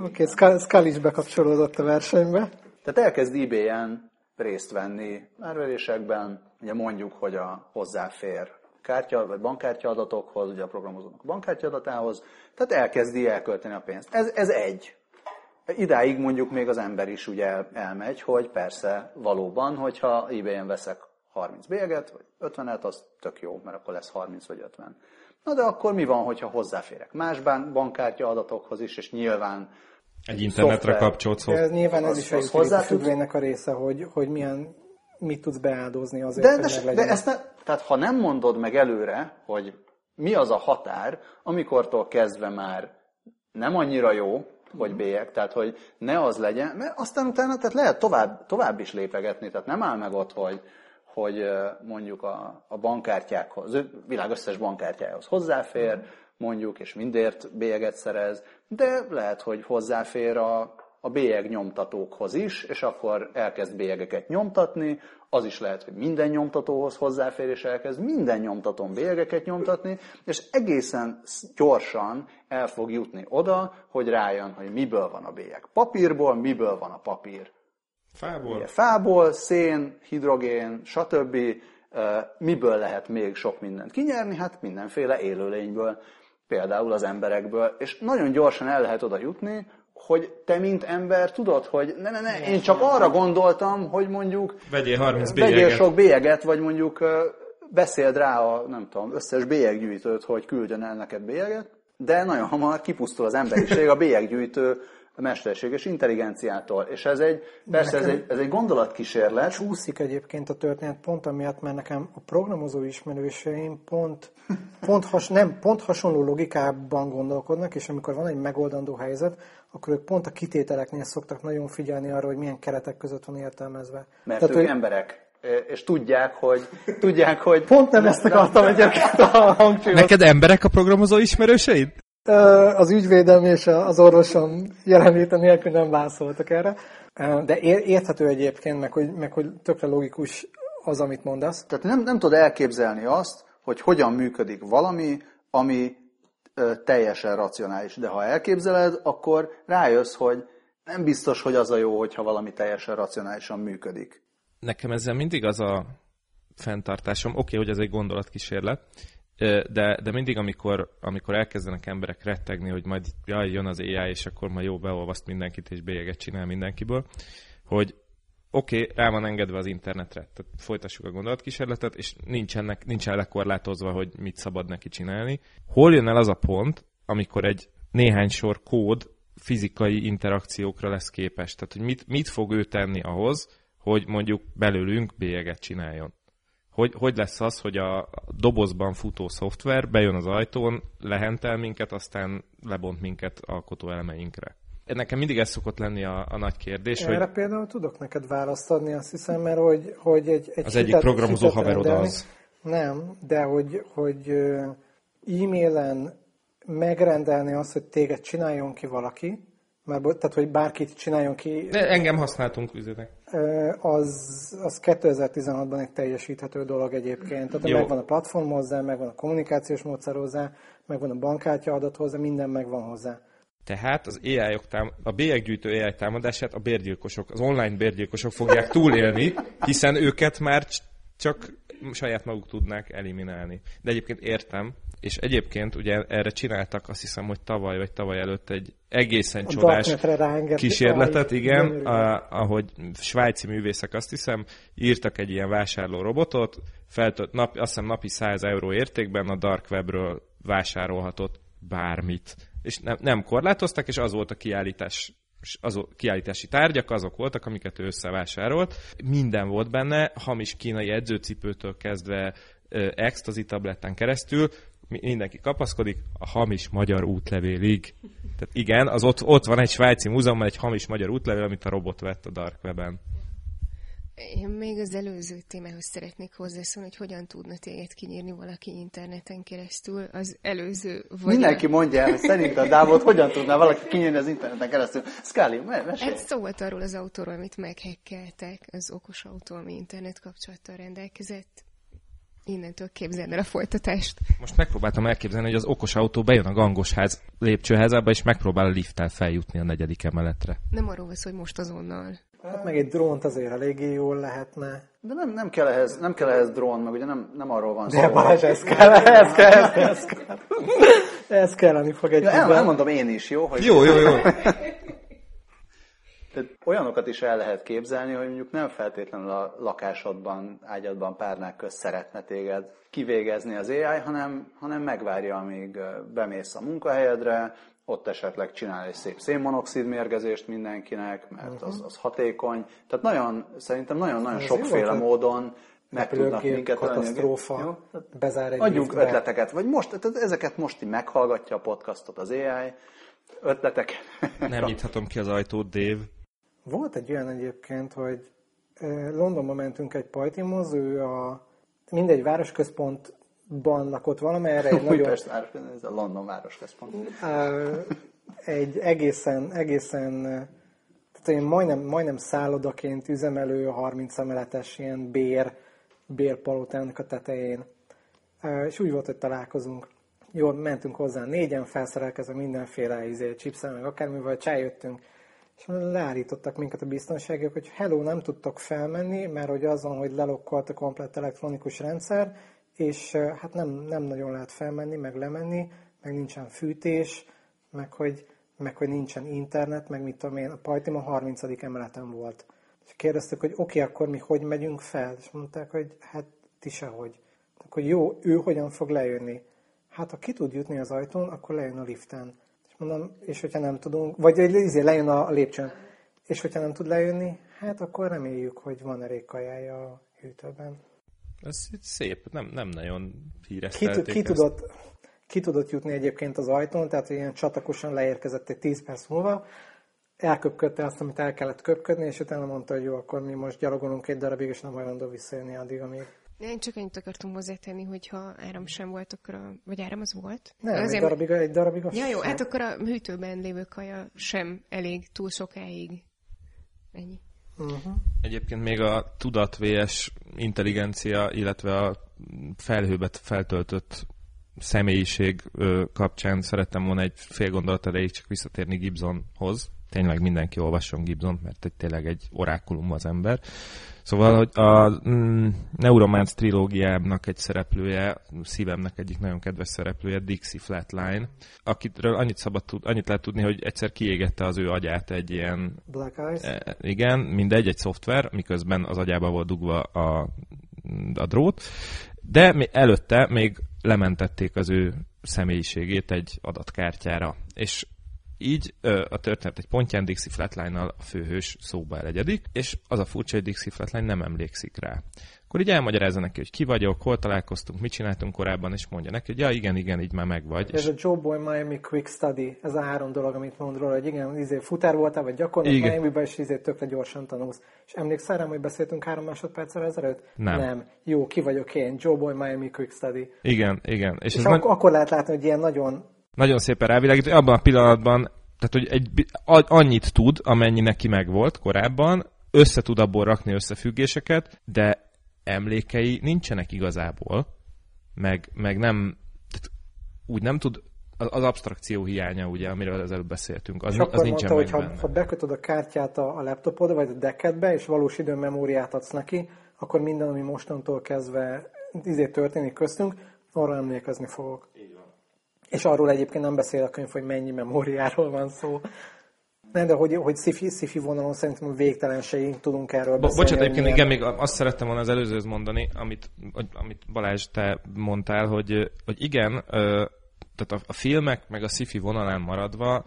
Oké, okay, Scully is bekapcsolódott a versenybe. Tehát elkezd eBay-en részt venni árverésekben, ugye mondjuk, hogy a hozzáfér kártya vagy bankkártya adatokhoz, ugye a programozónak bankkártya adatához, tehát elkezdi elkölteni a pénzt. Ez, ez egy. Idáig mondjuk még az ember is ugye elmegy, hogy persze valóban, hogyha eBay-en veszek 30 bélyeget, vagy 50-et, az tök jó, mert akkor lesz 30 vagy 50. Na de akkor mi van, hogyha hozzáférek más bankkártya adatokhoz is, és nyilván egy internetre kapcsolt szoftver. Ez nyilván ez is egy függvénynek a része, hogy, hogy milyen, mit tudsz beáldozni azért, de, hogy de, de ezt ne, tehát ha nem mondod meg előre, hogy mi az a határ, amikortól kezdve már nem annyira jó, hogy bélyek, tehát hogy ne az legyen, mert aztán utána tehát lehet tovább, tovább is lépegetni, tehát nem áll meg ott, hogy, hogy mondjuk a, a bankkártyákhoz, világ összes bankkártyához hozzáfér, mondjuk, és mindért bélyeget szerez, de lehet, hogy hozzáfér a, a bélyeg nyomtatókhoz is, és akkor elkezd bélyegeket nyomtatni, az is lehet, hogy minden nyomtatóhoz hozzáfér, és elkezd minden nyomtatón bélyegeket nyomtatni, és egészen gyorsan el fog jutni oda, hogy rájön, hogy miből van a bélyeg. Papírból, miből van a papír. Fából. Ugye, fából, szén, hidrogén, stb. Miből lehet még sok mindent kinyerni? Hát mindenféle élőlényből, például az emberekből. És nagyon gyorsan el lehet oda jutni, hogy te, mint ember, tudod, hogy ne, ne, ne, én csak arra gondoltam, hogy mondjuk vegyél 30 bélyeget. Vegyél sok bélyeget, vagy mondjuk beszéld rá a, nem tudom, összes bélyeggyűjtőt, hogy küldjön el neked bélyeget, de nagyon hamar kipusztul az emberiség a bélyeggyűjtő mesterséges intelligenciától. És ez egy, persze ez egy, ez egy gondolatkísérlet. Csúszik egyébként a történet pont amiatt, mert nekem a programozó ismerőseim pont, pont, has, nem, pont hasonló logikában gondolkodnak, és amikor van egy megoldandó helyzet, akkor ők pont a kitételeknél szoktak nagyon figyelni arra, hogy milyen keretek között van értelmezve. Mert Tehát, ők hogy... emberek és tudják, hogy... Tudják, hogy Pont nem ezt akartam egyébként a hangsúlyot. Neked emberek a programozó ismerőseid? Az ügyvédem és az orvosom jelenléte nélkül nem válaszoltak erre. De érthető egyébként, meg hogy, meg hogy tökre logikus az, amit mondasz. Tehát nem, nem tudod elképzelni azt, hogy hogyan működik valami, ami teljesen racionális. De ha elképzeled, akkor rájössz, hogy nem biztos, hogy az a jó, hogyha valami teljesen racionálisan működik. Nekem ezzel mindig az a fenntartásom, oké, okay, hogy ez egy gondolatkísérlet, de, de mindig, amikor, amikor elkezdenek emberek rettegni, hogy majd jaj, jön az AI, és akkor majd jó beolvaszt mindenkit, és bélyeget csinál mindenkiből, hogy oké, okay, el van engedve az internetre, tehát folytassuk a gondolatkísérletet, és nincsenek, nincsen lekorlátozva, hogy mit szabad neki csinálni. Hol jön el az a pont, amikor egy néhány sor kód fizikai interakciókra lesz képes? Tehát, hogy mit, mit fog ő tenni ahhoz, hogy mondjuk belőlünk bélyeget csináljon? hogy, hogy lesz az, hogy a dobozban futó szoftver bejön az ajtón, lehentel minket, aztán lebont minket alkotó elemeinkre. Nekem mindig ez szokott lenni a, a nagy kérdés. Erre hogy... például tudok neked választ adni, azt hiszem, mert hogy, hogy egy, egy Az hitet, egyik programozó haverod az. Nem, de hogy, hogy e-mailen megrendelni azt, hogy téged csináljon ki valaki, már, tehát, hogy bárkit csináljon ki. De engem használtunk üzletek. Az, az 2016-ban egy teljesíthető dolog egyébként. Tehát Jó. megvan a platform hozzá, megvan a kommunikációs módszer hozzá, megvan a bankkártya adat hozzá, minden megvan hozzá. Tehát az AI tám- a bélyeggyűjtő AI támadását a bérgyilkosok, az online bérgyilkosok fogják túlélni, hiszen őket már csak saját maguk tudnák eliminálni. De egyébként értem, és egyébként ugye erre csináltak azt hiszem, hogy tavaly vagy tavaly előtt egy egészen csodás kísérletet, igen, a, ahogy svájci művészek azt hiszem, írtak egy ilyen vásárló robotot, feltölt, nap, azt hiszem napi 100 euró értékben a dark webről vásárolhatott bármit. És nem, nem korlátoztak, és az volt a kiállítás az kiállítási tárgyak azok voltak, amiket ő összevásárolt. Minden volt benne, hamis kínai edzőcipőtől kezdve ecstasy tabletten keresztül, mindenki kapaszkodik, a hamis magyar útlevélig. Tehát igen, az ott, ott van egy svájci múzeumban egy hamis magyar útlevél, amit a robot vett a Dark Web-en. Én még az előző témához szeretnék hozzászólni, hogy hogyan tudna téged kinyírni valaki interneten keresztül. Az előző... Vagy Mindenki a... mondja el, hogy szerint a Dávot hogyan tudná valaki kinyírni az interneten keresztül. Scully, mesélj! Ez szó volt arról az autóról, amit meghekkeltek, az okos autó, ami internet kapcsolattal rendelkezett. Innentől képzeld el a folytatást. Most megpróbáltam elképzelni, hogy az okos autó bejön a gangosház lépcsőházába, és megpróbál a lifttel feljutni a negyedik emeletre. Nem arról van hogy most azonnal. Hát meg egy drónt azért eléggé jól lehetne. De nem, nem, kell, ehhez, nem kell ehhez drón, meg ugye nem, nem arról van szó. De Balázs, ez kell, ez kell, ez kell, ez kell. Ez kelleni fog egy ja, el, elmondom én is, jó? Hogy jó, jó, jó. Tehát olyanokat is el lehet képzelni, hogy mondjuk nem feltétlenül a lakásodban, ágyadban párnák közt szeretne téged kivégezni az AI, hanem, hanem megvárja, amíg bemész a munkahelyedre, ott esetleg csinál egy szép szénmonoxid mérgezést mindenkinek, mert az, az hatékony. Tehát nagyon, szerintem nagyon-nagyon sokféle módon meg tudnak minket katasztrófa, bezár egy Adjunk liftbe. ötleteket, vagy most, tehát ezeket most így meghallgatja a podcastot az AI, ötletek. Nem nyithatom ki az ajtót, Dave. Volt egy olyan egyébként, hogy Londonba mentünk egy pajtimhoz, ő a mindegy városközpontban lakott valamelyre. Egy nagyon, ez a London városközpont. Egy egészen, egészen tehát én majdnem, majdnem szállodaként üzemelő 30 emeletes ilyen bér, bérpalotának a tetején. És úgy volt, hogy találkozunk. Jól mentünk hozzá négyen, felszerelkezve mindenféle izé, chipszel, meg akármivel, csájöttünk és leállítottak minket a biztonságok, hogy hello, nem tudtok felmenni, mert hogy azon, hogy lelokkolt a komplett elektronikus rendszer, és hát nem, nem nagyon lehet felmenni, meg lemenni, meg nincsen fűtés, meg hogy, meg hogy nincsen internet, meg mit tudom én, a pajtim a 30. emeleten volt. És kérdeztük, hogy oké, okay, akkor mi hogy megyünk fel? És mondták, hogy hát ti sehogy. Akkor jó, ő hogyan fog lejönni? Hát ha ki tud jutni az ajtón, akkor lejön a liften. Mondom, és hogyha nem tudunk, vagy izé, lejön a lépcsőn, és hogyha nem tud lejönni, hát akkor reméljük, hogy van elég kajája a hűtőben. Ez szép, nem, nem nagyon híres. Ki, ki, tudott, ki tudott jutni egyébként az ajtón, tehát ilyen csatakosan leérkezett egy 10 perc múlva, elköpködte azt, amit el kellett köpködni, és utána mondta, hogy jó, akkor mi most gyalogolunk egy darabig, és nem hajlandó visszajönni addig, amíg én csak annyit akartam hozzátenni, hogy ha áram sem volt, akkor a... Vagy áram az volt? Nem, Azért... egy darabig, egy darabig Ja, jó, hát akkor a hűtőben lévő kaja sem elég túl sokáig. Ennyi. Uh-huh. Egyébként még a tudat VS intelligencia, illetve a felhőbe feltöltött személyiség kapcsán szerettem volna egy fél gondolat elejéig csak visszatérni Gibsonhoz. Tényleg mindenki olvasson Gibson, mert egy, tényleg egy orákulum az ember. Szóval, hogy a mm, Neuromance trilógiának egy szereplője, szívemnek egyik nagyon kedves szereplője, Dixie Flatline, akitről annyit, szabad tud, annyit lehet tudni, hogy egyszer kiégette az ő agyát egy ilyen... Black Eyes? E, igen, mindegy, egy szoftver, miközben az agyába volt dugva a, a drót, de előtte még lementették az ő személyiségét egy adatkártyára. És így a történet egy pontján Dixie Flatline-nal a főhős szóba elegyedik, és az a furcsa, hogy Dixie Flatline nem emlékszik rá. Akkor így elmagyarázza neki, hogy ki vagyok, hol találkoztunk, mit csináltunk korábban, és mondja neki, hogy ja, igen, igen, így már megvagy. Ez és... a Joe Boy Miami Quick Study, ez a három dolog, amit mond róla, hogy igen, izé futár voltál, vagy gyakornok Miami-ben, és izé tökre gyorsan tanulsz. És emlékszel rám, hogy beszéltünk három másodperccel ezelőtt? Nem. Nem. Jó, ki vagyok én, Joe Boy Miami Quick Study. Igen, igen. És, és ak- nagy... akkor lehet látni, hogy ilyen nagyon nagyon szépen rávilágít, hogy abban a pillanatban, tehát hogy egy, annyit tud, amennyi neki megvolt korábban, össze tud abból rakni összefüggéseket, de emlékei nincsenek igazából, meg, meg nem, tehát úgy nem tud, az, az abstrakció hiánya, ugye, amiről az előbb beszéltünk, az, és az nincsen mondta, hogy ha, ha bekötöd a kártyát a, a laptopodra, vagy a deckedbe, és valós időn memóriát adsz neki, akkor minden, ami mostantól kezdve izé történik köztünk, arra emlékezni fogok. És arról egyébként nem beszél a könyv, hogy mennyi memóriáról van szó. Nem, de hogy, hogy sci-fi, sci-fi vonalon szerintem végtelenségig tudunk erről beszélni. Bocsánat, egyébként igen, még azt szerettem volna az előzőhöz mondani, amit, amit Balázs, te mondtál, hogy, hogy igen, tehát a, a filmek meg a sci-fi vonalán maradva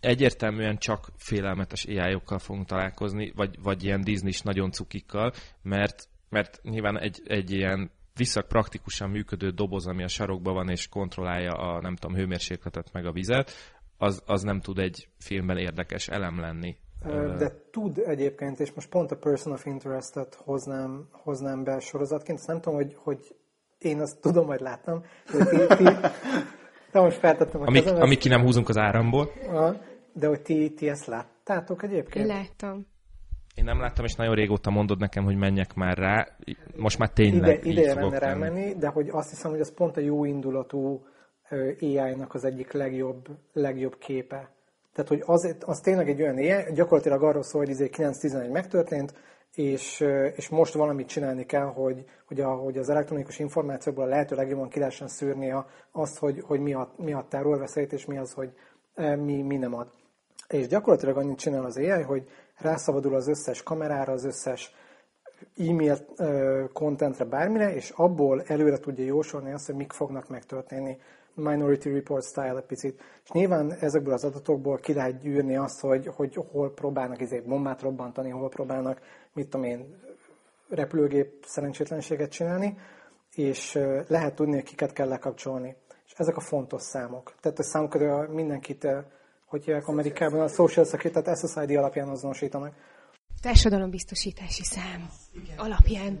egyértelműen csak félelmetes ai fogunk találkozni, vagy, vagy ilyen disney nagyon cukikkal, mert, mert nyilván egy, egy ilyen viszak praktikusan működő doboz, ami a sarokban van és kontrollálja a nem tudom, hőmérsékletet meg a vizet, az, az nem tud egy filmben érdekes elem lenni. De tud egyébként, és most pont a Person of Interest-et hoznám, hoznám be sorozatként, ezt nem tudom, hogy, hogy én azt tudom, hogy láttam, hogy ti, ti, de most feltettem a amik, kezem, amik ki nem húzunk az áramból. De hogy ti, ti ezt láttátok egyébként? Láttam. Én nem láttam, és nagyon régóta mondod nekem, hogy menjek már rá. Most már tényleg Ide, ideje lenne rámenni, de hogy azt hiszem, hogy az pont a jó indulatú AI-nak az egyik legjobb, legjobb képe. Tehát, hogy az, az tényleg egy olyan AI, gyakorlatilag arról szól, hogy 9-11 izé megtörtént, és, és most valamit csinálni kell, hogy, hogy, a, hogy az elektronikus információkból a lehető legjobban ki lehessen szűrni azt, hogy, hogy mi, a, mi a terrorveszélyt, és mi az, hogy mi, mi nem ad. És gyakorlatilag annyit csinál az AI, hogy rászabadul az összes kamerára, az összes e-mail contentre, bármire, és abból előre tudja jósolni azt, hogy mik fognak megtörténni. Minority Report style egy picit. És nyilván ezekből az adatokból ki lehet gyűrni azt, hogy, hogy hol próbálnak izé bombát robbantani, hol próbálnak, mit tudom én, repülőgép szerencsétlenséget csinálni, és lehet tudni, hogy kiket kell lekapcsolni. És ezek a fontos számok. Tehát a számok mindenkit hogy hívják Amerikában, a Social Security, tehát SSID alapján azonosítanak. Társadalombiztosítási szám alapján.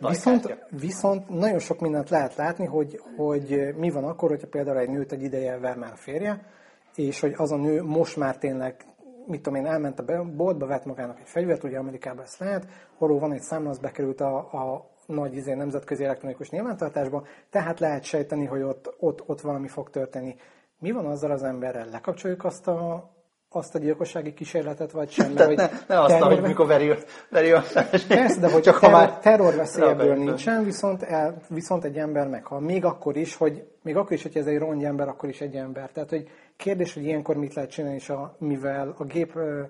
Viszont, viszont nagyon sok mindent lehet látni, hogy, hogy mi van akkor, hogyha például egy nőt egy ideje ver már a férje, és hogy az a nő most már tényleg, mit tudom én, elment a boltba, vett magának egy fegyvert, ugye Amerikában ezt lehet, horó van egy számla, az bekerült a, a nagy izé, nemzetközi elektronikus nyilvántartásba, tehát lehet sejteni, hogy ott, ott, ott valami fog történni. Mi van azzal az emberrel? Lekapcsoljuk azt a, azt a gyilkossági kísérletet, vagy sem? Tehát ne, ne azt, terror... hogy mikor veri, veri a Persze, de hogy Csak terror, már... terrorveszélyből nincsen, viszont, el, viszont egy ember meghal. Még akkor is, hogy még akkor is, hogy ez egy rongy ember, akkor is egy ember. Tehát, hogy kérdés, hogy ilyenkor mit lehet csinálni, és a, mivel a gép ö,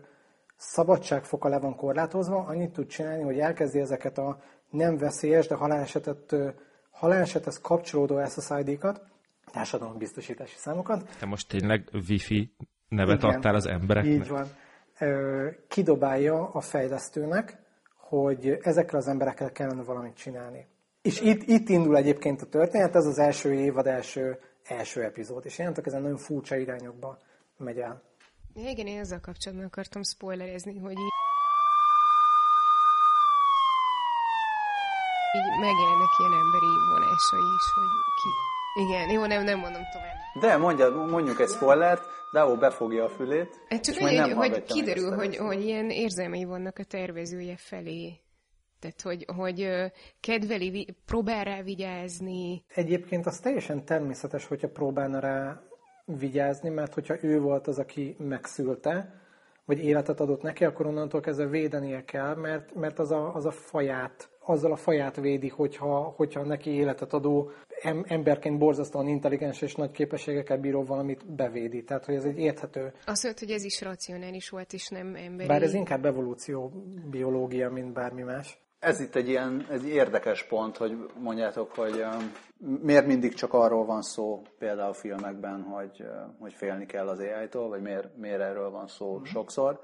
szabadságfoka le van korlátozva, annyit tud csinálni, hogy elkezdi ezeket a nem veszélyes, de halálesetet, halálesethez kapcsolódó SSID-kat, társadalombiztosítási számokat. Te most tényleg wifi nevet Igen, adtál az embereknek? Így van. Kidobálja a fejlesztőnek, hogy ezekkel az emberekkel kellene valamit csinálni. És itt, itt indul egyébként a történet, ez az első évad első, első epizód, és jelentek ezen nagyon furcsa irányokba megy el. Igen, én ezzel kapcsolatban akartam spoilerezni, hogy így, így megjelennek ilyen emberi vonásai is, hogy ki, igen, jó, nem, nem mondom tovább. De mondja, mondjuk egy spoilert, Dao befogja a fülét, hát csak és majd nem hogy kiderül, hogy, hogy ilyen érzelmei vannak a tervezője felé. Tehát, hogy, hogy kedveli, próbál rá vigyázni. Egyébként az teljesen természetes, hogyha próbálna rá vigyázni, mert hogyha ő volt az, aki megszülte, vagy életet adott neki, akkor onnantól kezdve védenie kell, mert, mert az, a, az a faját, azzal a faját védi, hogyha, hogyha neki életet adó emberként borzasztóan intelligens és nagy képességekkel bíró valamit bevédi. Tehát, hogy ez egy érthető. Azt mondta, hogy ez is racionális volt, és nem emberi. Bár ez inkább evolúció biológia, mint bármi más. Ez itt egy ilyen egy érdekes pont, hogy mondjátok, hogy miért mindig csak arról van szó például filmekben, hogy, hogy félni kell az AI-tól, vagy miért, miért erről van szó mm. sokszor.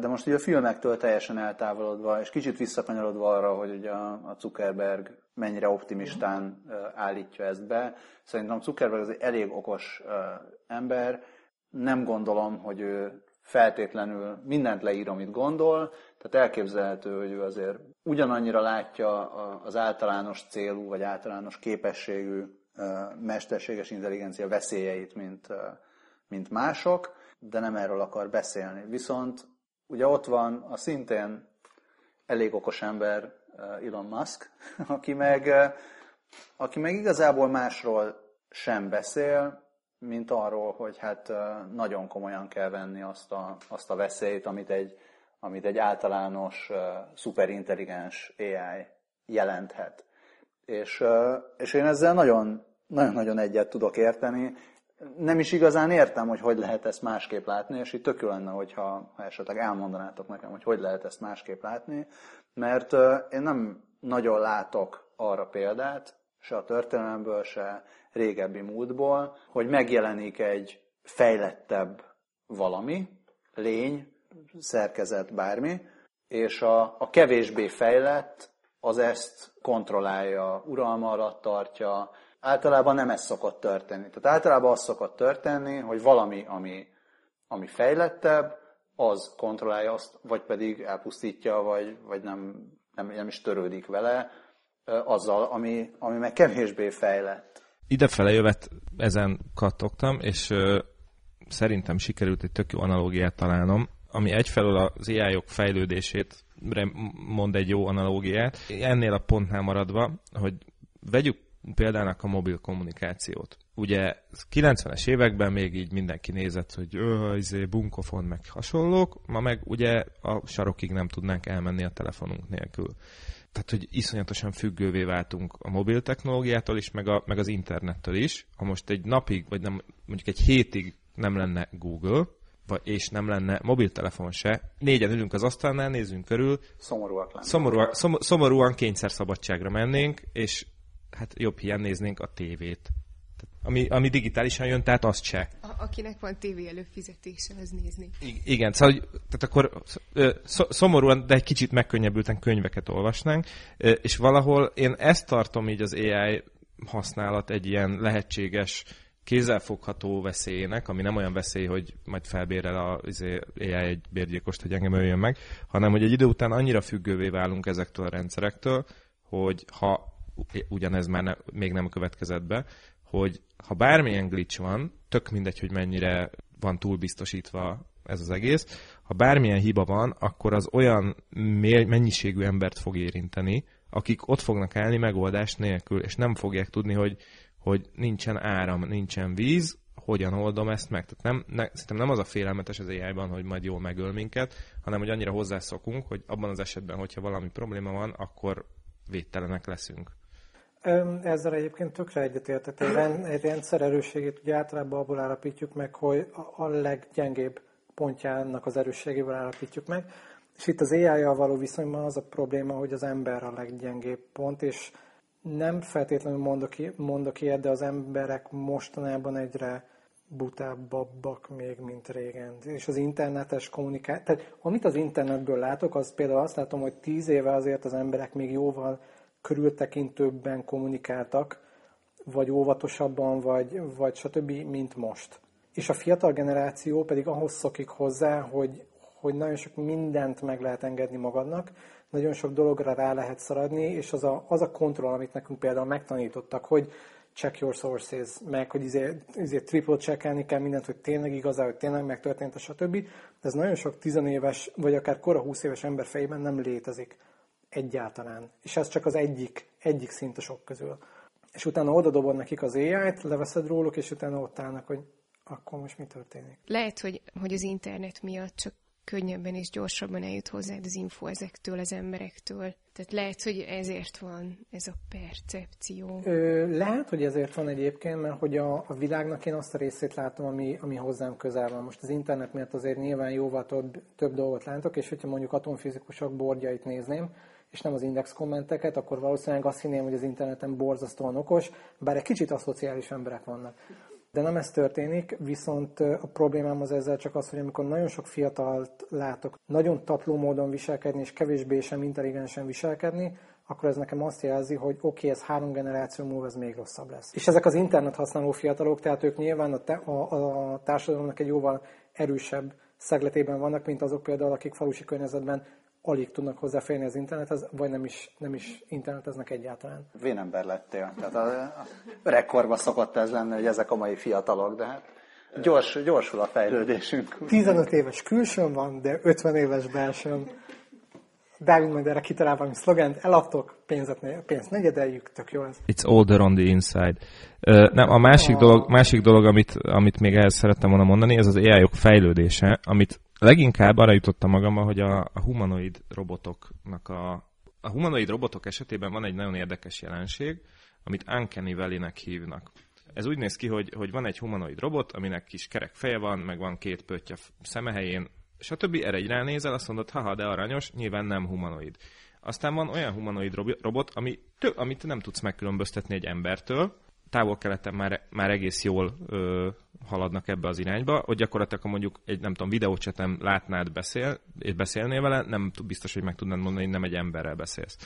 De most ugye a filmektől teljesen eltávolodva, és kicsit visszakanyarodva arra, hogy ugye a Zuckerberg mennyire optimistán állítja ezt be. Szerintem Zuckerberg az egy elég okos ember, nem gondolom, hogy ő feltétlenül mindent leír, amit gondol, tehát elképzelhető, hogy ő azért ugyanannyira látja az általános célú vagy általános képességű mesterséges intelligencia veszélyeit, mint, mint mások, de nem erről akar beszélni. Viszont ugye ott van a szintén elég okos ember Elon Musk, aki meg, aki meg igazából másról sem beszél, mint arról, hogy hát nagyon komolyan kell venni azt a, azt a veszélyt, amit egy, amit egy általános, szuperintelligens AI jelenthet. És, és én ezzel nagyon, nagyon-nagyon egyet tudok érteni. Nem is igazán értem, hogy hogy lehet ezt másképp látni, és itt tök lenne, hogyha ha esetleg elmondanátok nekem, hogy hogy lehet ezt másképp látni, mert én nem nagyon látok arra példát, se a történelemből, se régebbi múltból, hogy megjelenik egy fejlettebb valami, lény, szerkezet, bármi, és a, a kevésbé fejlett az ezt kontrollálja, uralma alatt tartja. Általában nem ez szokott történni. Tehát általában az szokott történni, hogy valami, ami, ami fejlettebb, az kontrollálja azt, vagy pedig elpusztítja, vagy, vagy nem, nem, nem is törődik vele, azzal, ami, ami meg kevésbé fejlett. Idefele jövet ezen kattogtam, és ö, szerintem sikerült egy tök jó analógiát találnom, ami egyfelől az ai -ok fejlődését mond egy jó analógiát. Ennél a pontnál maradva, hogy vegyük példának a mobil kommunikációt. Ugye 90-es években még így mindenki nézett, hogy ö, izé, bunkofon meg hasonlók, ma meg ugye a sarokig nem tudnánk elmenni a telefonunk nélkül tehát, hogy iszonyatosan függővé váltunk a mobil technológiától is, meg, a, meg az internettől is. Ha most egy napig, vagy nem, mondjuk egy hétig nem lenne Google, vagy, és nem lenne mobiltelefon se, négyen ülünk az asztalnál, nézzünk körül. Szomorúak lenne. Szomorúan, szom, szomorúan kényszerszabadságra mennénk, és hát jobb hiány néznénk a tévét ami, ami digitálisan jön, tehát azt se. A, akinek van tévé előfizetése, az nézni. I- igen, szóval tehát akkor szomorúan, de egy kicsit megkönnyebbülten könyveket olvasnánk, és valahol én ezt tartom így az AI használat egy ilyen lehetséges kézzelfogható veszélyének, ami nem olyan veszély, hogy majd felbérel a izé, AI egy bérgyilkost, hogy engem öljön meg, hanem hogy egy idő után annyira függővé válunk ezektől a rendszerektől, hogy ha ugyanez már ne, még nem következett be, hogy ha bármilyen glitch van, tök mindegy, hogy mennyire van túlbiztosítva ez az egész, ha bármilyen hiba van, akkor az olyan mennyiségű embert fog érinteni, akik ott fognak állni megoldás nélkül, és nem fogják tudni, hogy, hogy nincsen áram, nincsen víz, hogyan oldom ezt meg. Tehát nem, ne, szerintem nem az a félelmetes az ai hogy majd jól megöl minket, hanem hogy annyira hozzászokunk, hogy abban az esetben, hogyha valami probléma van, akkor védtelenek leszünk. Ezzel egyébként tökre egyetértek. Egy rendszer erősségét ugye általában abból állapítjuk meg, hogy a leggyengébb pontjának az erősségével állapítjuk meg. És itt az ai való viszonyban az a probléma, hogy az ember a leggyengébb pont, és nem feltétlenül mondok, mondok ilyet, de az emberek mostanában egyre butábbabbak még, mint régen. És az internetes kommunikáció, tehát amit az internetből látok, az például azt látom, hogy tíz éve azért az emberek még jóval körültekintőbben kommunikáltak, vagy óvatosabban, vagy, vagy stb., mint most. És a fiatal generáció pedig ahhoz szokik hozzá, hogy, hogy nagyon sok mindent meg lehet engedni magadnak, nagyon sok dologra rá lehet szaradni, és az a, az a kontroll, amit nekünk például megtanítottak, hogy check your sources, meg hogy izé, izé triple checkelni kell mindent, hogy tényleg igazán, hogy tényleg megtörtént, stb. De ez nagyon sok tizenéves, vagy akár kora 20 éves ember fejében nem létezik. Egyáltalán. És ez csak az egyik, egyik szint a sok közül. És utána oda dobod nekik az AI-t, leveszed róluk, és utána ott állnak, hogy akkor most mi történik. Lehet, hogy, hogy az internet miatt csak könnyebben és gyorsabban eljut hozzád az info ezektől, az emberektől. Tehát lehet, hogy ezért van ez a percepció. Ö, lehet, hogy ezért van egyébként, mert hogy a, a világnak én azt a részét látom, ami, ami hozzám közel van. Most az internet miatt azért nyilván jóval több, több dolgot látok, és hogyha mondjuk atomfizikusok bordjait nézném, és nem az index kommenteket, akkor valószínűleg azt hinném, hogy az interneten borzasztóan okos, bár egy kicsit aszociális emberek vannak. De nem ez történik, viszont a problémám az ezzel csak az, hogy amikor nagyon sok fiatalt látok nagyon tapló módon viselkedni, és kevésbé sem intelligensen viselkedni, akkor ez nekem azt jelzi, hogy oké, okay, ez három generáció múlva ez még rosszabb lesz. És ezek az internet használó fiatalok, tehát ők nyilván a, te, a, a társadalomnak egy jóval erősebb szegletében vannak, mint azok például, akik falusi környezetben alig tudnak hozzáférni az internethez, vagy nem is, nem is interneteznek egyáltalán. Vénember lettél. Tehát a, a öregkorban szokott ez lenni, hogy ezek a mai fiatalok, de hát gyors, gyorsul a fejlődésünk. 15 éves külsőn van, de 50 éves belsőn. Vágunk majd erre kitalál valami szlogent, eladtok, pénzet, pénzt negyedeljük, tök jó ez. It's older on the inside. Uh, nem, a másik, a... dolog, másik dolog, amit, amit még ehhez szerettem volna mondani, ez az ai -ok fejlődése, amit leginkább arra jutottam magamba, hogy a, a humanoid robotoknak a, a humanoid robotok esetében van egy nagyon érdekes jelenség, amit Uncanny Valley-nek hívnak. Ez úgy néz ki, hogy, hogy van egy humanoid robot, aminek kis kerek feje van, meg van két pöttye szemehelyén, többi Erre egy ránézel, azt mondod, haha, de aranyos, nyilván nem humanoid. Aztán van olyan humanoid robot, ami tő, amit nem tudsz megkülönböztetni egy embertől, távol-keleten már, már egész jól ö, haladnak ebbe az irányba, hogy gyakorlatilag, ha mondjuk egy, nem tudom, videócsetem látnád beszél, és beszélnél vele, nem biztos, hogy meg tudnád mondani, hogy nem egy emberrel beszélsz.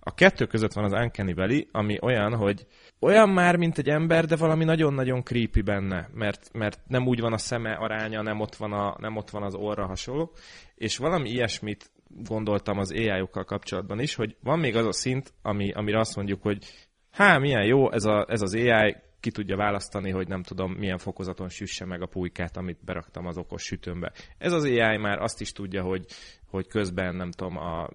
A kettő között van az Uncanny Valley, ami olyan, hogy olyan már, mint egy ember, de valami nagyon-nagyon creepy benne, mert, mert nem úgy van a szeme aránya, nem ott van, a, nem ott van az orra hasonló, és valami ilyesmit gondoltam az AI-okkal kapcsolatban is, hogy van még az a szint, ami, amire azt mondjuk, hogy há, milyen jó, ez, a, ez az AI ki tudja választani, hogy nem tudom, milyen fokozaton süsse meg a pulykát, amit beraktam az okos sütőmbe. Ez az AI már azt is tudja, hogy, hogy közben nem tudom, a,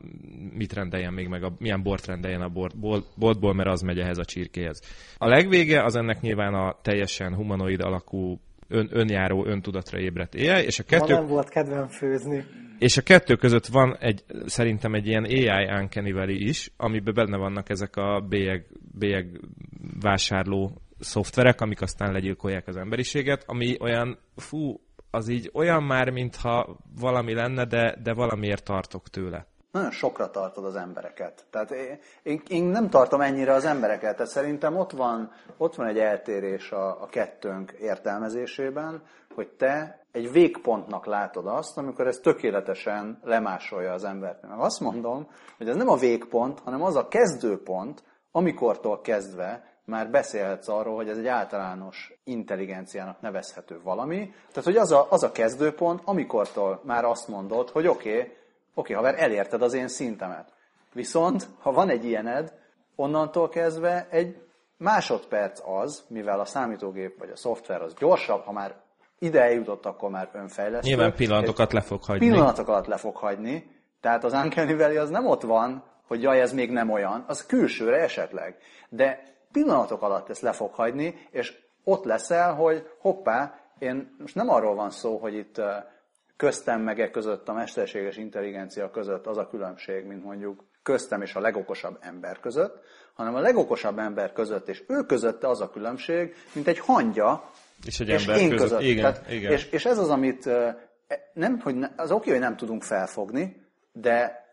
mit rendeljen még meg, a, milyen bort rendeljen a bort, bolt, boltból, mert az megy ehhez a csirkéhez. A legvége az ennek nyilván a teljesen humanoid alakú ön, önjáró, öntudatra ébredt AI, és a kettő... Ma nem volt kedvem főzni. És a kettő között van egy, szerintem egy ilyen AI Uncanny is, amiben benne vannak ezek a bélyeg, bélyeg vásárló szoftverek, amik aztán legyilkolják az emberiséget, ami olyan, fú, az így olyan már, mintha valami lenne, de, de valamiért tartok tőle. Nagyon sokra tartod az embereket. Tehát én, én, én nem tartom ennyire az embereket, tehát szerintem ott van, ott van egy eltérés a, a kettőnk értelmezésében, hogy te egy végpontnak látod azt, amikor ez tökéletesen lemásolja az embert. Meg azt mondom, hogy ez nem a végpont, hanem az a kezdőpont, amikortól kezdve már beszélhetsz arról, hogy ez egy általános intelligenciának nevezhető valami. Tehát, hogy az a, az a kezdőpont, amikortól már azt mondod, hogy oké, okay, oké, okay, haver, elérted az én szintemet. Viszont, ha van egy ilyened, onnantól kezdve egy másodperc az, mivel a számítógép vagy a szoftver az gyorsabb, ha már ide eljutott, akkor már önfejlesztő. Nyilván pillanatokat le fog hagyni. Pillanatok alatt le fog hagyni. Tehát az Uncanny Valley az nem ott van, hogy jaj, ez még nem olyan, az külsőre esetleg. De pillanatok alatt ezt le fog hagyni, és ott leszel, hogy hoppá, én most nem arról van szó, hogy itt köztem meg e között, a mesterséges intelligencia között az a különbség, mint mondjuk köztem és a legokosabb ember között, hanem a legokosabb ember között és ő között az a különbség, mint egy hangya és, egy és ember én között. között. Igen, Tehát, igen. És, és ez az, amit nem, hogy ne, az oké, hogy nem tudunk felfogni, de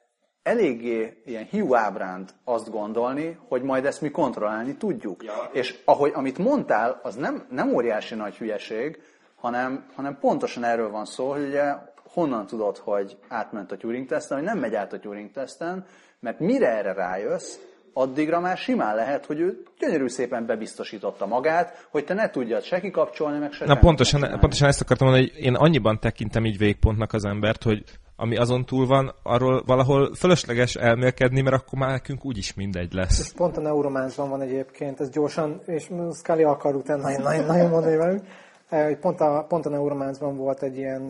eléggé ilyen hiú ábránt azt gondolni, hogy majd ezt mi kontrollálni tudjuk. Ja. És ahogy, amit mondtál, az nem, nem óriási nagy hülyeség, hanem, hanem pontosan erről van szó, hogy ugye honnan tudod, hogy átment a Turing teszten, hogy nem megy át a Turing teszten, mert mire erre rájössz, addigra már simán lehet, hogy ő gyönyörű szépen bebiztosította magát, hogy te ne tudjad se kikapcsolni, meg se Na pontosan, pontosan ezt akartam mondani, hogy én annyiban tekintem így végpontnak az embert, hogy ami azon túl van, arról valahol fölösleges elmélkedni, mert akkor már nekünk úgyis mindegy lesz. És pont a neurománcban van egyébként, ez gyorsan, és Scully akar utána nagyon, nagyon, nagyon mondani velünk, hogy pont a, pont a neurománcban volt egy ilyen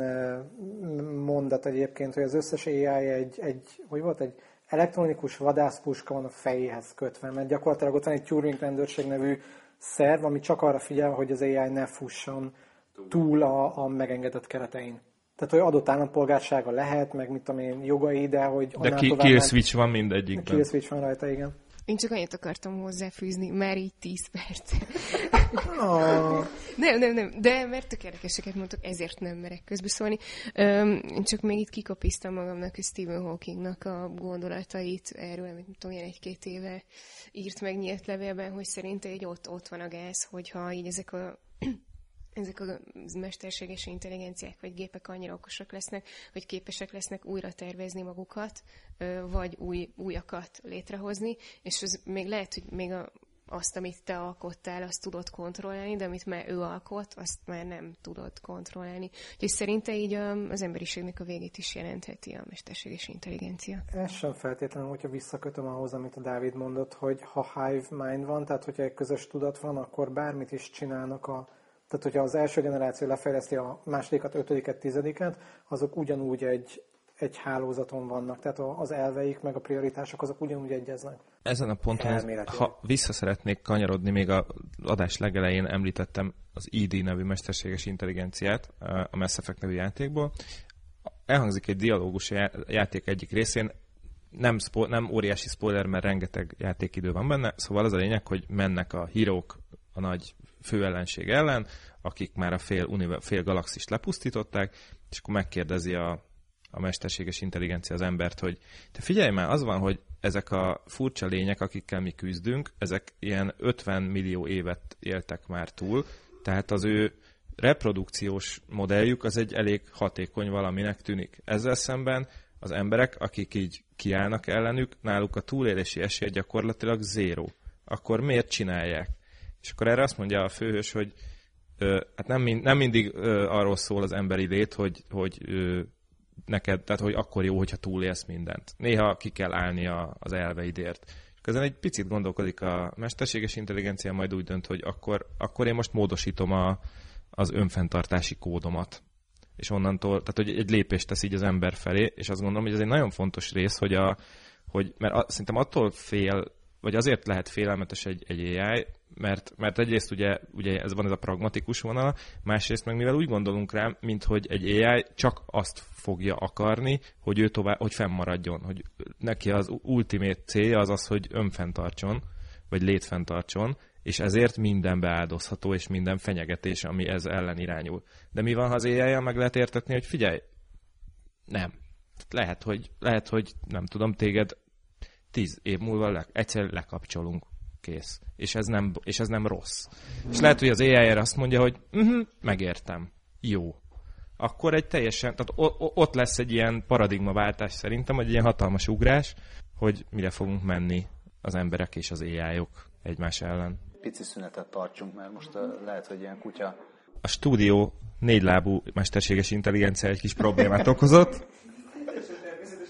mondat egyébként, hogy az összes AI egy, egy hogy volt, egy elektronikus vadászpuska van a fejéhez kötve, mert gyakorlatilag ott van egy Turing rendőrség nevű szerv, ami csak arra figyel, hogy az AI ne fusson túl a, a megengedett keretein. Tehát, hogy adott állampolgársága lehet, meg mit tudom én, jogai, de hogy... De ki, switch van mindegyikben. Switch van rajta, igen. Én csak annyit akartam hozzáfűzni, már így 10 perc. Oh. nem, nem, nem, de mert tök érdekeseket mondtok, ezért nem merek közbeszólni. Én csak még itt kikapiztam magamnak, hogy Stephen Hawkingnak a gondolatait erről, amit tudom, ilyen egy-két éve írt meg nyílt levélben, hogy szerint egy ott, ott van a gáz, hogyha így ezek a ezek a mesterséges intelligenciák vagy gépek annyira okosak lesznek, hogy képesek lesznek újra tervezni magukat, vagy új, újakat létrehozni, és ez még lehet, hogy még a, azt, amit te alkottál, azt tudod kontrollálni, de amit már ő alkot, azt már nem tudod kontrollálni. Úgyhogy szerinte így az emberiségnek a végét is jelentheti a mesterséges intelligencia. Ez sem feltétlenül, hogyha visszakötöm ahhoz, amit a Dávid mondott, hogy ha hive mind van, tehát hogyha egy közös tudat van, akkor bármit is csinálnak a tehát, hogyha az első generáció lefejleszti a másodikat, ötödiket, tizediket, azok ugyanúgy egy, egy hálózaton vannak, tehát az elveik meg a prioritások azok ugyanúgy egyeznek. Ezen a ponton, ha vissza szeretnék kanyarodni, még a adás legelején említettem az ID nevű mesterséges intelligenciát a Mass Effect nevű játékból. Elhangzik egy dialógus játék egyik részén, nem, spo- nem óriási spoiler, mert rengeteg játékidő van benne, szóval az a lényeg, hogy mennek a hírók a nagy főellenség ellen, akik már a fél, fél galaxist lepusztították, és akkor megkérdezi a, a mesterséges intelligencia az embert, hogy te figyelj már, az van, hogy ezek a furcsa lények, akikkel mi küzdünk, ezek ilyen 50 millió évet éltek már túl, tehát az ő reprodukciós modelljük az egy elég hatékony valaminek tűnik. Ezzel szemben az emberek, akik így kiállnak ellenük, náluk a túlélési esély gyakorlatilag zéró. Akkor miért csinálják? És akkor erre azt mondja a főhős, hogy ö, hát nem, mind, nem mindig ö, arról szól az emberi lét, hogy, hogy ö, neked, tehát hogy akkor jó, hogyha túlélsz mindent. Néha ki kell állni a, az elveidért. Közben egy picit gondolkodik a mesterséges intelligencia, majd úgy dönt, hogy akkor, akkor én most módosítom a, az önfenntartási kódomat. És onnantól, tehát hogy egy lépést tesz így az ember felé, és azt gondolom, hogy ez egy nagyon fontos rész, hogy, a, hogy mert a, szerintem attól fél, vagy azért lehet félelmetes egy, egy AI, mert, mert egyrészt ugye, ugye ez van ez a pragmatikus vonal, másrészt meg mivel úgy gondolunk rá, mint hogy egy AI csak azt fogja akarni, hogy ő tovább, hogy fennmaradjon, hogy neki az ultimate célja az az, hogy önfenntartson, vagy létfenntartson, és ezért minden beáldozható, és minden fenyegetés, ami ez ellen irányul. De mi van, ha az ai meg lehet értetni, hogy figyelj, nem. Lehet, hogy, lehet, hogy nem tudom, téged tíz év múlva le, egyszer lekapcsolunk kész. És ez nem, és ez nem rossz. És lehet, hogy az ai azt mondja, hogy uh-huh, megértem, jó. Akkor egy teljesen, tehát ott lesz egy ilyen paradigmaváltás szerintem, egy ilyen hatalmas ugrás, hogy mire fogunk menni az emberek és az ai -ok egymás ellen. Pici szünetet tartsunk, mert most lehet, hogy ilyen kutya... A stúdió négylábú mesterséges intelligencia egy kis problémát okozott.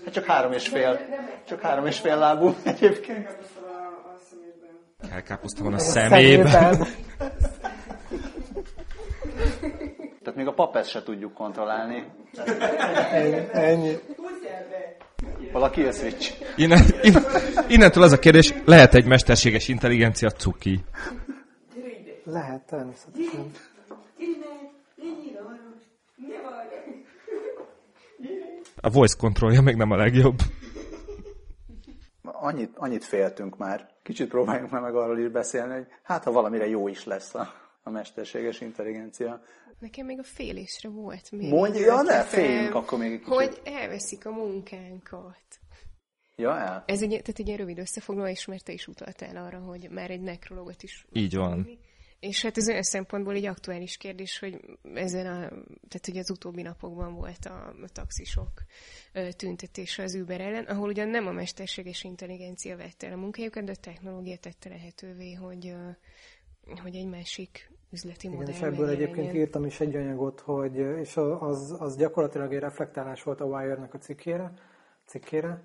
Hát csak három és fél, csak három és fél lábú egyébként. Kelkáposzta van a szemében. Tehát még a papet se tudjuk kontrollálni. Ennyi. ennyi. Valaki a switch. Innen, innen, innentől az a kérdés, lehet egy mesterséges intelligencia cuki? Lehet, természetesen. A voice kontrollja még nem a legjobb annyit, annyit féltünk már. Kicsit próbáljunk már meg arról is beszélni, hogy hát ha valamire jó is lesz a, a mesterséges intelligencia. Nekem még a félésre volt még. Mondja, ja, ne, féljünk akkor még kicsit. Hogy elveszik a munkánkat. Ja, el. Ez egy, tehát egy rövid összefoglalás, mert te is utaltál arra, hogy már egy nekrologot is... Így van. Mondani. És hát ez olyan szempontból egy aktuális kérdés, hogy ezen a, tehát ugye az utóbbi napokban volt a, a taxisok tüntetése az Uber ellen, ahol ugyan nem a mesterséges intelligencia vette el a munkájukat, de a technológia tette lehetővé, hogy, hogy egy másik üzleti modell Igen, és ebből egyébként írtam is egy anyagot, hogy, és az, az gyakorlatilag egy reflektálás volt a Wire-nek a cikkére, cikkére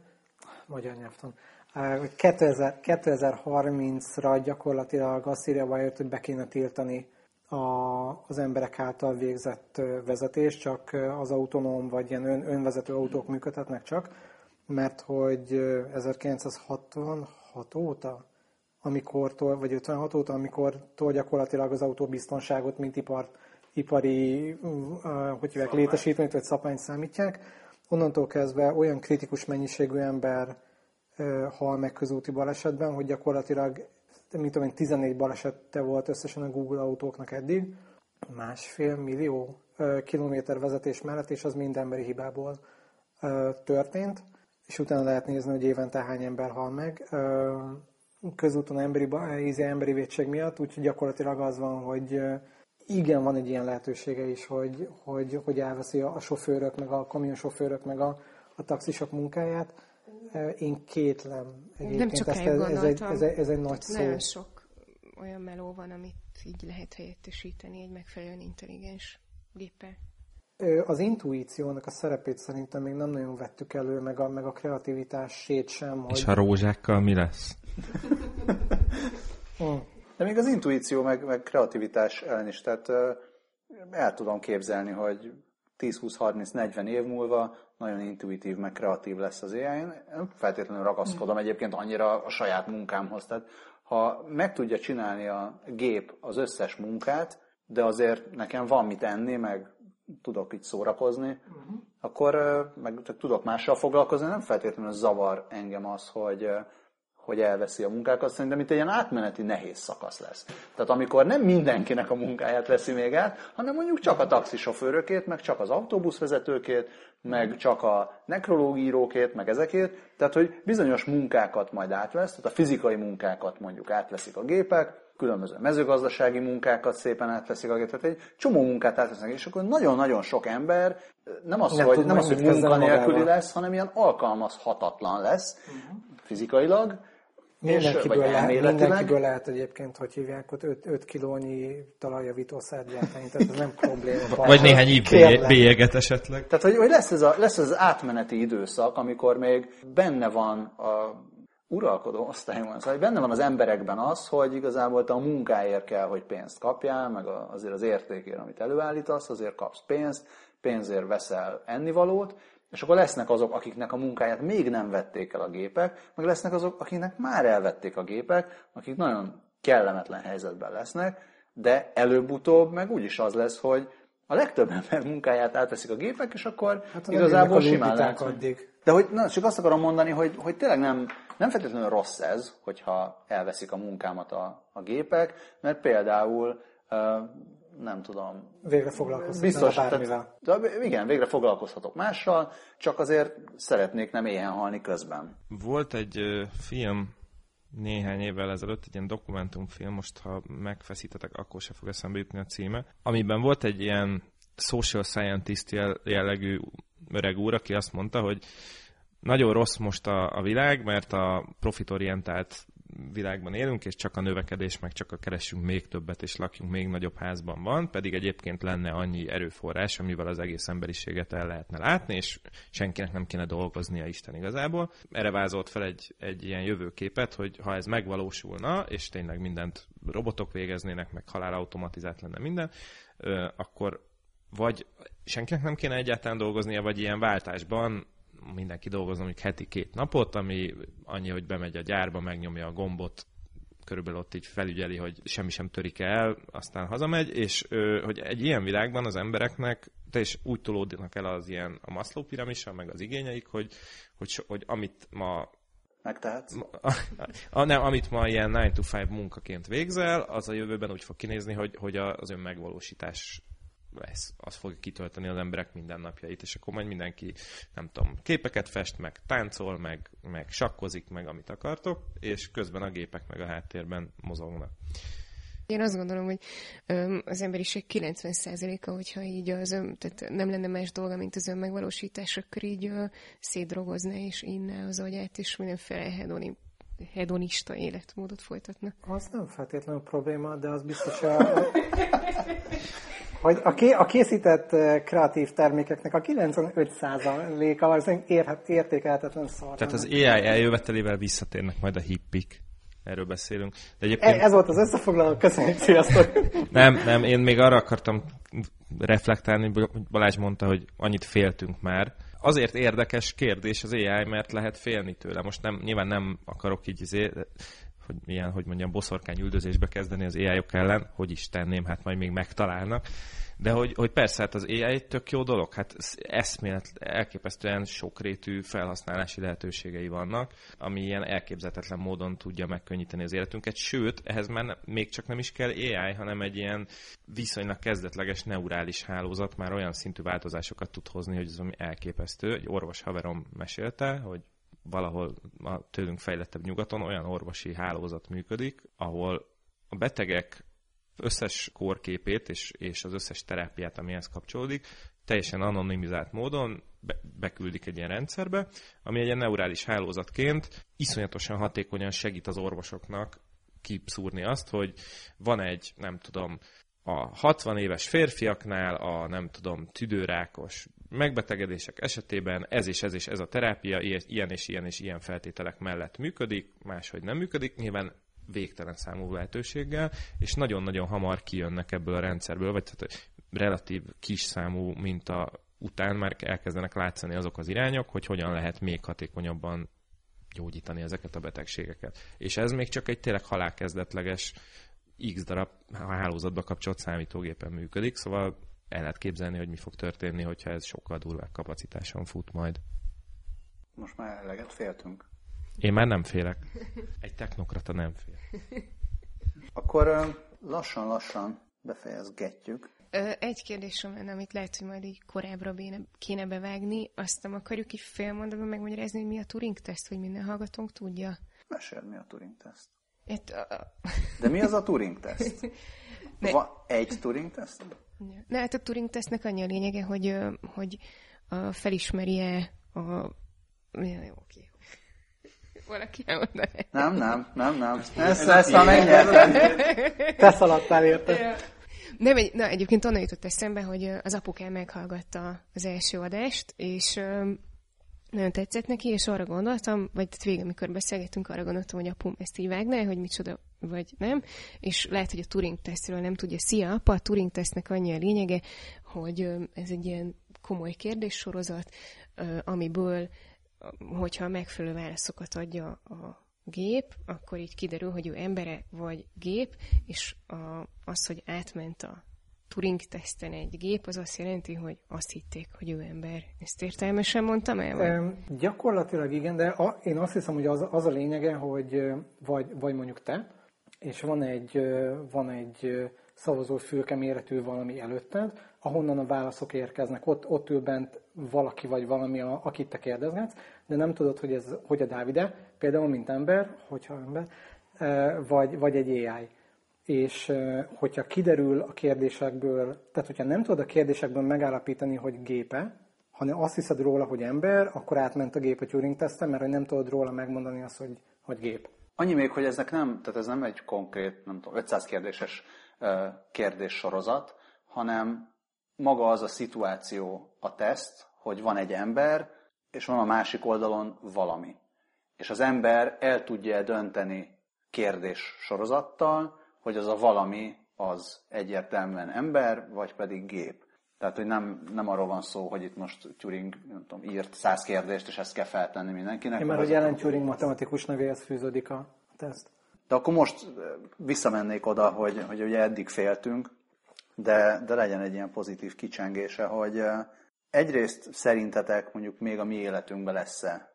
magyar nyelvtan, hogy 2000, 2030-ra gyakorlatilag azt írja a hogy be kéne tiltani a, az emberek által végzett vezetés, csak az autonóm vagy ilyen ön, önvezető autók működhetnek csak, mert hogy 1966 óta, amikor, vagy 56 óta, amikor gyakorlatilag az autóbiztonságot, mint ipar, ipari, hogy hívják, létesítményt vagy szabályt számítják, onnantól kezdve olyan kritikus mennyiségű ember hal meg közúti balesetben, hogy gyakorlatilag mint tudom 14 balesette volt összesen a Google autóknak eddig, másfél millió kilométer vezetés mellett, és az mind emberi hibából történt, és utána lehet nézni, hogy évente hány ember hal meg közúton emberi, íze emberi védség miatt, úgyhogy gyakorlatilag az van, hogy igen, van egy ilyen lehetősége is, hogy, hogy, hogy elveszi a sofőrök, meg a kamionsofőrök, meg a, a taxisok munkáját. Én kétlem. Nem csak ezt, ez, ez, egy, ez, egy, ez egy nagy szó. Nagyon sok olyan meló van, amit így lehet helyettesíteni egy megfelelően intelligens géppel. Az intuíciónak a szerepét szerintem még nem nagyon vettük elő, meg a, meg a kreativitásét sem. És hogy... a rózsákkal mi lesz? Hm. De még az intuíció, meg, meg kreativitás ellen is, tehát el tudom képzelni, hogy 10-20-30-40 év múlva nagyon intuitív, meg kreatív lesz az AI. Én feltétlenül ragaszkodom egyébként annyira a saját munkámhoz. Tehát ha meg tudja csinálni a gép az összes munkát, de azért nekem van mit enni, meg tudok itt szórakozni, uh-huh. akkor meg tudok mással foglalkozni, nem feltétlenül zavar engem az, hogy, hogy elveszi a munkákat, szerintem itt egy ilyen átmeneti nehéz szakasz lesz. Tehát amikor nem mindenkinek a munkáját veszi még át, hanem mondjuk csak a taxisofőrökét, meg csak az autóbuszvezetőkét, meg csak a nekrológírókét, meg ezekét, tehát hogy bizonyos munkákat majd átvesz, tehát a fizikai munkákat mondjuk átveszik a gépek, különböző mezőgazdasági munkákat szépen átveszik, tehát egy csomó munkát átvesznek, és akkor nagyon-nagyon sok ember nem az, nem hogy, nem az, hogy munkanélküli lesz, hanem ilyen alkalmazhatatlan lesz uh-huh. fizikailag, Mindenkiből, lehet, mindenkiből lehet egyébként, hogy hívják, ott 5, 5 kilónyi talajjavítószert gyártani, tehát ez nem probléma. Vagy néhány bélyeget esetleg. Tehát, hogy, hogy lesz, ez a, lesz ez az átmeneti időszak, amikor még benne van a uralkodó osztályon, szóval benne van az emberekben az, hogy igazából te a munkáért kell, hogy pénzt kapjál, meg azért az értékért, amit előállítasz, azért kapsz pénzt, pénzért veszel ennivalót, és akkor lesznek azok, akiknek a munkáját még nem vették el a gépek, meg lesznek azok, akiknek már elvették a gépek, akik nagyon kellemetlen helyzetben lesznek, de előbb-utóbb meg úgyis az lesz, hogy a legtöbb ember munkáját átveszik a gépek, és akkor hát igazából simán lehet. Addig. De hogy, na, csak azt akarom mondani, hogy, hogy tényleg nem, nem feltétlenül rossz ez, hogyha elveszik a munkámat a, a gépek, mert például nem tudom. Végre foglalkozhatok biztos, bármivel. Tehát, de igen, végre foglalkozhatok mással, csak azért szeretnék nem éhen halni közben. Volt egy film néhány évvel ezelőtt, egy ilyen dokumentumfilm, most ha megfeszítetek, akkor se fog eszembe jutni a címe, amiben volt egy ilyen social scientist jellegű öreg úr, aki azt mondta, hogy nagyon rossz most a, a világ, mert a profitorientált világban élünk, és csak a növekedés, meg csak a keresünk még többet, és lakjunk még nagyobb házban van, pedig egyébként lenne annyi erőforrás, amivel az egész emberiséget el lehetne látni, és senkinek nem kéne dolgoznia Isten igazából. Erre vázolt fel egy, egy ilyen jövőképet, hogy ha ez megvalósulna, és tényleg mindent robotok végeznének, meg halál automatizált lenne minden, akkor vagy senkinek nem kéne egyáltalán dolgoznia, vagy ilyen váltásban mindenki dolgozom mondjuk heti két napot, ami annyi, hogy bemegy a gyárba, megnyomja a gombot, körülbelül ott így felügyeli, hogy semmi sem törik el, aztán hazamegy, és hogy egy ilyen világban az embereknek te is úgy tolódnak el az ilyen a Maslow piramisa, meg az igényeik, hogy, hogy, hogy amit ma Megtehetsz? A, a, nem, amit ma ilyen 9 to 5 munkaként végzel, az a jövőben úgy fog kinézni, hogy, hogy az önmegvalósítás lesz, az fog kitölteni az emberek mindennapjait, és akkor majd mindenki, nem tudom, képeket fest, meg táncol, meg, meg sakkozik, meg amit akartok, és közben a gépek meg a háttérben mozognak. Én azt gondolom, hogy az emberiség 90%-a, hogyha így az ön, tehát nem lenne más dolga, mint az önmegvalósítás, akkor így szédrogozna és inná az agyát, és mindenféle hedoni, hedonista életmódot folytatna. Az nem feltétlenül probléma, de az biztos a, hogy a, ké, a készített kreatív termékeknek a 95%-a az érhet, értékelhetetlen szar. Tehát az AI eljövetelével visszatérnek majd a hippik. Erről beszélünk. De egyébként... Ez volt az összefoglaló, köszönjük, sziasztok! nem, nem, én még arra akartam reflektálni, hogy Balázs mondta, hogy annyit féltünk már azért érdekes kérdés az AI, mert lehet félni tőle. Most nem, nyilván nem akarok így izé, hogy milyen, hogy mondjam, boszorkány üldözésbe kezdeni az ai -ok ellen, hogy is tenném, hát majd még megtalálnak. De hogy, hogy persze, hát az AI egy tök jó dolog, hát eszmélet, elképesztően sokrétű felhasználási lehetőségei vannak, ami ilyen elképzelhetetlen módon tudja megkönnyíteni az életünket, sőt, ehhez már még csak nem is kell AI, hanem egy ilyen viszonylag kezdetleges neurális hálózat már olyan szintű változásokat tud hozni, hogy ez ami elképesztő. Egy orvos haverom mesélte, hogy valahol a tőlünk fejlettebb nyugaton olyan orvosi hálózat működik, ahol a betegek összes kórképét és, és az összes terápiát, amihez kapcsolódik, teljesen anonimizált módon be, beküldik egy ilyen rendszerbe, ami egy ilyen neurális hálózatként iszonyatosan hatékonyan segít az orvosoknak kipszúrni azt, hogy van egy, nem tudom, a 60 éves férfiaknál a, nem tudom, tüdőrákos megbetegedések esetében ez és ez és ez a terápia ilyen és ilyen és ilyen feltételek mellett működik, máshogy nem működik. Nyilván végtelen számú lehetőséggel, és nagyon-nagyon hamar kijönnek ebből a rendszerből, vagy tehát relatív kis számú minta után már elkezdenek látszani azok az irányok, hogy hogyan lehet még hatékonyabban gyógyítani ezeket a betegségeket. És ez még csak egy tényleg halálkezdetleges X darab hálózatba kapcsolt számítógépen működik, szóval el lehet képzelni, hogy mi fog történni, hogyha ez sokkal durvább kapacitáson fut majd. Most már eleget féltünk. Én már nem félek. Egy technokrata nem fél. Akkor lassan-lassan befejezgetjük. Egy kérdésem lenne, amit lehet, hogy majd így korábbra béne, kéne bevágni, azt nem akarjuk így félmondatban megmagyarázni, hogy mi a Turing-teszt, hogy minden hallgatónk tudja. Meséld, mi a Turing-teszt. Itt, a... De mi az a Turing-teszt? Ne... Van egy Turing-teszt? Ne, hát a Turing-tesztnek annyi a lényege, hogy, hogy felismeri-e a... Jó, oké valaki elmondaná. Nem, nem, nem, nem. Ezt, ezt már megnyertem. Te szaladtál érte. Nem, egy, na, egyébként onnan jutott eszembe, hogy az apukám meghallgatta az első adást, és nagyon tetszett neki, és arra gondoltam, vagy végül, amikor beszélgettünk, arra gondoltam, hogy apum ezt így vágná, hogy micsoda, vagy nem, és lehet, hogy a Turing tesztről nem tudja. Szia, apa, a Turing tesztnek annyi a lényege, hogy ez egy ilyen komoly kérdéssorozat, amiből hogyha megfelelő válaszokat adja a gép, akkor így kiderül, hogy ő embere vagy gép, és a, az, hogy átment a Turing-teszten egy gép, az azt jelenti, hogy azt hitték, hogy ő ember. Ezt értelmesen mondtam el? Vagy? Gyakorlatilag igen, de a, én azt hiszem, hogy az, az a lényege, hogy vagy, vagy mondjuk te, és van egy, van egy szavazófülke méretű valami előtted, ahonnan a válaszok érkeznek. Ott, ott ül bent valaki vagy valami, a, akit te kérdezgetsz, de nem tudod, hogy ez hogy a Dávide, például mint ember, hogyha ember, e, vagy, vagy egy AI. És e, hogyha kiderül a kérdésekből, tehát hogyha nem tudod a kérdésekből megállapítani, hogy gépe, hanem azt hiszed róla, hogy ember, akkor átment a gép a Turing teszten, mert nem tudod róla megmondani azt, hogy, hogy gép. Annyi még, hogy ezek nem, tehát ez nem egy konkrét, nem tudom, 500 kérdéses kérdéssorozat, hanem maga az a szituáció, a teszt, hogy van egy ember, és van a másik oldalon valami. És az ember el tudja dönteni kérdés sorozattal, hogy az a valami az egyértelműen ember, vagy pedig gép. Tehát, hogy nem, nem arról van szó, hogy itt most Turing nem tudom, írt száz kérdést, és ezt kell feltenni mindenkinek. Én mert hogy jelen Turing matematikus nevéhez fűződik a teszt. De akkor most visszamennék oda, hogy, hogy ugye eddig féltünk, de, de legyen egy ilyen pozitív kicsengése, hogy egyrészt szerintetek mondjuk még a mi életünkben lesz-e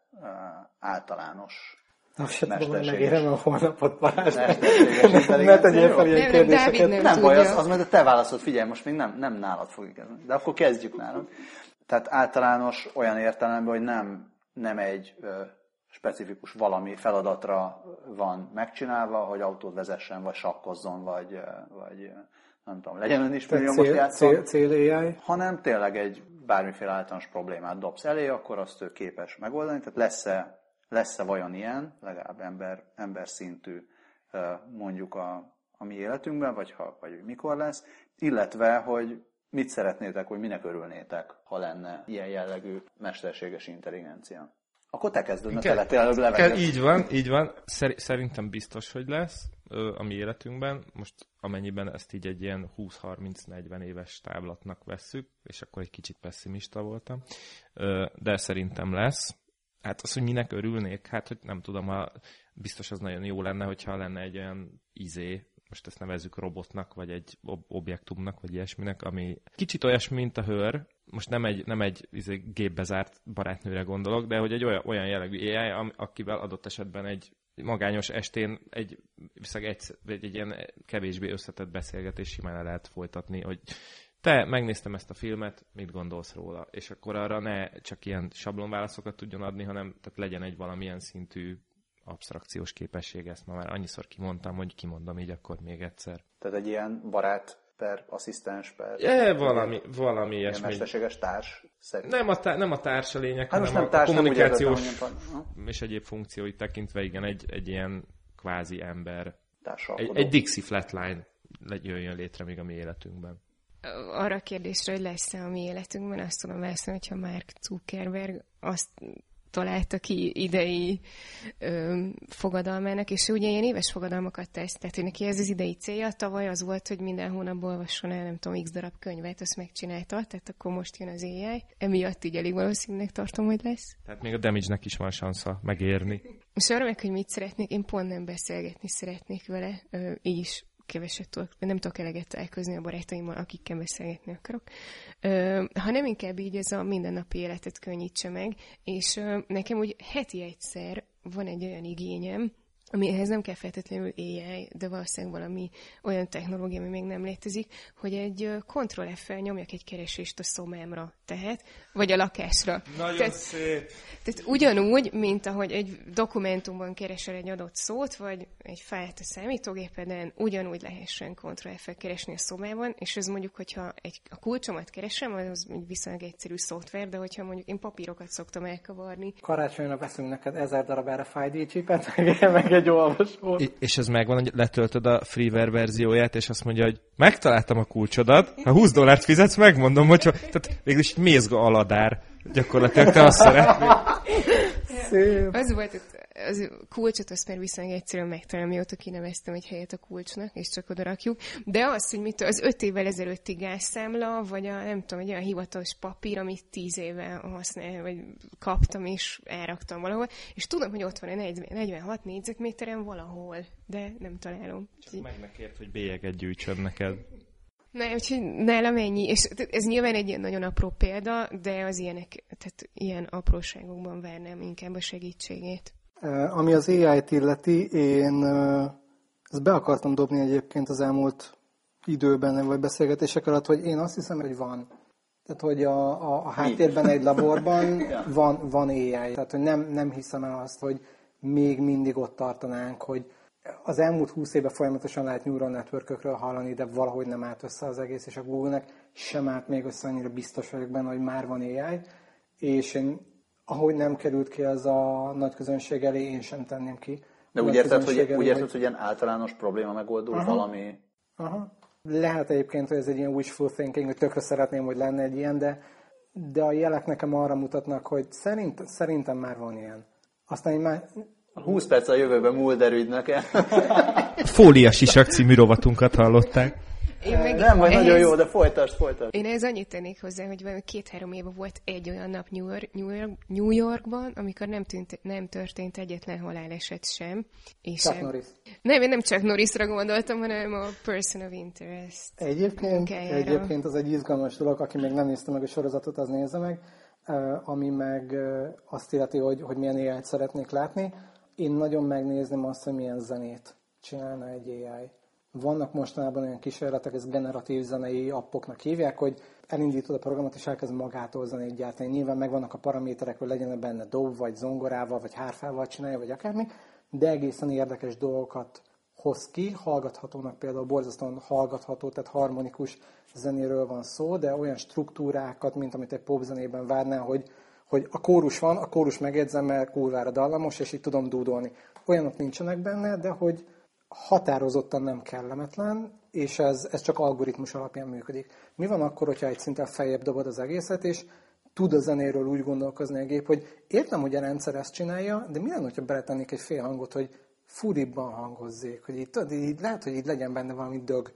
általános azt sem tudom, hogy megérem a holnapot Balázs. Ne tegyél fel ilyen kérdéseket. Nem, nem baj, az, az majd a te válaszod, figyelj, most még nem, nem nálad fogjuk ez. De akkor kezdjük nálad. Tehát általános olyan értelemben, hogy nem, nem egy specifikus valami feladatra van megcsinálva, hogy autót vezessen, vagy sakkozzon, vagy, vagy nem tudom, legyen ön is milliómos játszon, cél, cél hanem tényleg egy bármiféle általános problémát dobsz elé, akkor azt ő képes megoldani. Tehát lesz-e, lesz-e vajon ilyen, legalább ember, ember szintű mondjuk a, a mi életünkben, vagy, ha, vagy mikor lesz, illetve, hogy mit szeretnétek, hogy minek örülnétek, ha lenne ilyen jellegű mesterséges intelligencia. Akkor te kezded, mert te lettél előbb Így van, így van. Szerintem biztos, hogy lesz a mi életünkben, most amennyiben ezt így egy ilyen 20-30-40 éves táblatnak vesszük, és akkor egy kicsit pessimista voltam, de szerintem lesz. Hát az, hogy minek örülnék, hát hogy nem tudom, ha biztos az nagyon jó lenne, hogyha lenne egy olyan izé, most ezt nevezzük robotnak, vagy egy ob- objektumnak, vagy ilyesminek, ami kicsit olyasmi, mint a hőr, most nem egy, nem egy izé, gépbe zárt barátnőre gondolok, de hogy egy olyan, olyan jellegű AI, akivel adott esetben egy magányos estén egy, egy, egy, egy ilyen kevésbé összetett beszélgetés simán lehet folytatni, hogy te megnéztem ezt a filmet, mit gondolsz róla? És akkor arra ne csak ilyen sablonválaszokat tudjon adni, hanem tehát legyen egy valamilyen szintű abstrakciós képesség, ezt ma már annyiszor kimondtam, hogy kimondom így akkor még egyszer. Tehát egy ilyen barát per asszisztens per... É, valami, valami ilyesmi. mesterséges társ szerint. Nem a, társ, nem a társ a lényeg, hát hanem nem a, társ, a kommunikációs nem és egyéb funkcióit tekintve, igen, egy, egy ilyen kvázi ember. Egy, egy Dixie Flatline jöjjön létre még a mi életünkben. Arra a kérdésre, hogy lesz-e a mi életünkben, azt tudom válaszolni, hogyha Mark Zuckerberg azt találta ki idei ö, fogadalmának, és ugye ilyen éves fogadalmakat tesz, tehát hogy neki ez az idei célja, tavaly az volt, hogy minden hónapban olvasson el, nem tudom, x darab könyvet, azt megcsinálta, tehát akkor most jön az AI. Emiatt így elég valószínűleg tartom, hogy lesz. Tehát még a damage is van sansza megérni. És arra meg, hogy mit szeretnék, én pont nem beszélgetni szeretnék vele, ö, így is keveset tudok, nem tudok eleget találkozni a barátaimmal, akikkel beszélgetni akarok, ö, hanem inkább így ez a mindennapi életet könnyítse meg, és ö, nekem úgy heti egyszer van egy olyan igényem, amihez nem kell feltétlenül AI, de valószínűleg valami olyan technológia, ami még nem létezik, hogy egy Ctrl f nyomjak egy keresést a szomámra, tehát, vagy a lakásra. Nagyon tehát, szép. Tehát ugyanúgy, mint ahogy egy dokumentumban keresel egy adott szót, vagy egy fájlt a számítógépeden, ugyanúgy lehessen Ctrl f keresni a szomában, és ez mondjuk, hogyha egy, a kulcsomat keresem, az egy viszonylag egyszerű szoftver, de hogyha mondjuk én papírokat szoktam elkavarni. Karácsonyra veszünk neked ezer darabára 5 chipet, meg egy olvasó. És ez megvan, hogy letöltöd a freeware verzióját, és azt mondja, hogy megtaláltam a kulcsodat, ha 20 dollárt fizetsz, megmondom, hogy tehát végülis mézga aladár. Gyakorlatilag te azt szeretnél. Szép. Az volt, az kulcsot azt már viszonylag egyszerűen megtalálom, mióta kineveztem egy helyet a kulcsnak, és csak oda rakjuk. De az, hogy mit az öt évvel ezelőtti gázszámla, vagy a, nem tudom, egy olyan hivatalos papír, amit tíz éve használ, vagy kaptam, és elraktam valahol, és tudom, hogy ott van egy 46 négyzetméteren valahol, de nem találom. Csak meg megkért, hogy bélyeget gyűjtsön neked. Na, úgyhogy nálam ennyi, és ez nyilván egy ilyen nagyon apró példa, de az ilyenek, tehát ilyen apróságokban várnám inkább a segítségét. Ami az AI-t illeti, én ezt be akartam dobni egyébként az elmúlt időben, vagy beszélgetések alatt, hogy én azt hiszem, hogy van. Tehát, hogy a, a, a háttérben egy laborban van, van AI. Tehát, hogy nem, nem hiszem el azt, hogy még mindig ott tartanánk, hogy az elmúlt húsz évben folyamatosan lehet neural networkökről hallani, de valahogy nem állt össze az egész, és a Google-nek sem állt még össze, annyira biztos vagyok benne, hogy már van AI, és én, ahogy nem került ki ez a nagy közönség elé, én sem tenném ki. De úgy érted, hogy, elé, úgy érted, hogy ilyen általános probléma megoldó aha, valami? Aha. Lehet egyébként, hogy ez egy ilyen wishful thinking, hogy tökre szeretném, hogy lenne egy ilyen, de, de a jelek nekem arra mutatnak, hogy szerint, szerintem már van ilyen. Aztán egy már 20 perc a jövőben Mulder ügynöke. Fólia sisak című rovatunkat hallották. Én meg nem, vagy ehhez, nagyon jó, de folytasd, folytasd. Én ez annyit tennék hozzá, hogy két-három éve volt egy olyan nap New, York, New, York, New Yorkban, amikor nem, tűnt, nem történt egyetlen haláleset sem. És Chuck Norris. Nem, én nem csak Norrisra gondoltam, hanem a Person of Interest. Egyébként, egyébként az egy izgalmas dolog, aki még nem nézte meg a sorozatot, az nézze meg, ami meg azt illeti, hogy, hogy milyen élet szeretnék látni én nagyon megnézném azt, hogy milyen zenét csinálna egy AI. Vannak mostanában olyan kísérletek, ez generatív zenei appoknak hívják, hogy elindítod a programot, és elkezd magától zenét gyártani. Nyilván megvannak a paraméterek, hogy legyen benne dob, vagy zongorával, vagy hárfával csinálja, vagy akármi, de egészen érdekes dolgokat hoz ki. Hallgathatónak például borzasztóan hallgatható, tehát harmonikus zenéről van szó, de olyan struktúrákat, mint amit egy popzenében várnál, hogy hogy a kórus van, a kórus megjegyzem, mert kurvára dallamos, és így tudom dúdolni. Olyanok nincsenek benne, de hogy határozottan nem kellemetlen, és ez, ez csak algoritmus alapján működik. Mi van akkor, hogyha egy szinten feljebb dobod az egészet, és tud a zenéről úgy gondolkozni a gép, hogy értem, hogy a rendszer ezt csinálja, de mi lenne, hogyha beletennék egy fél hangot, hogy furibban hangozzék, hogy így, tudod, így lehet, hogy így legyen benne valami dög.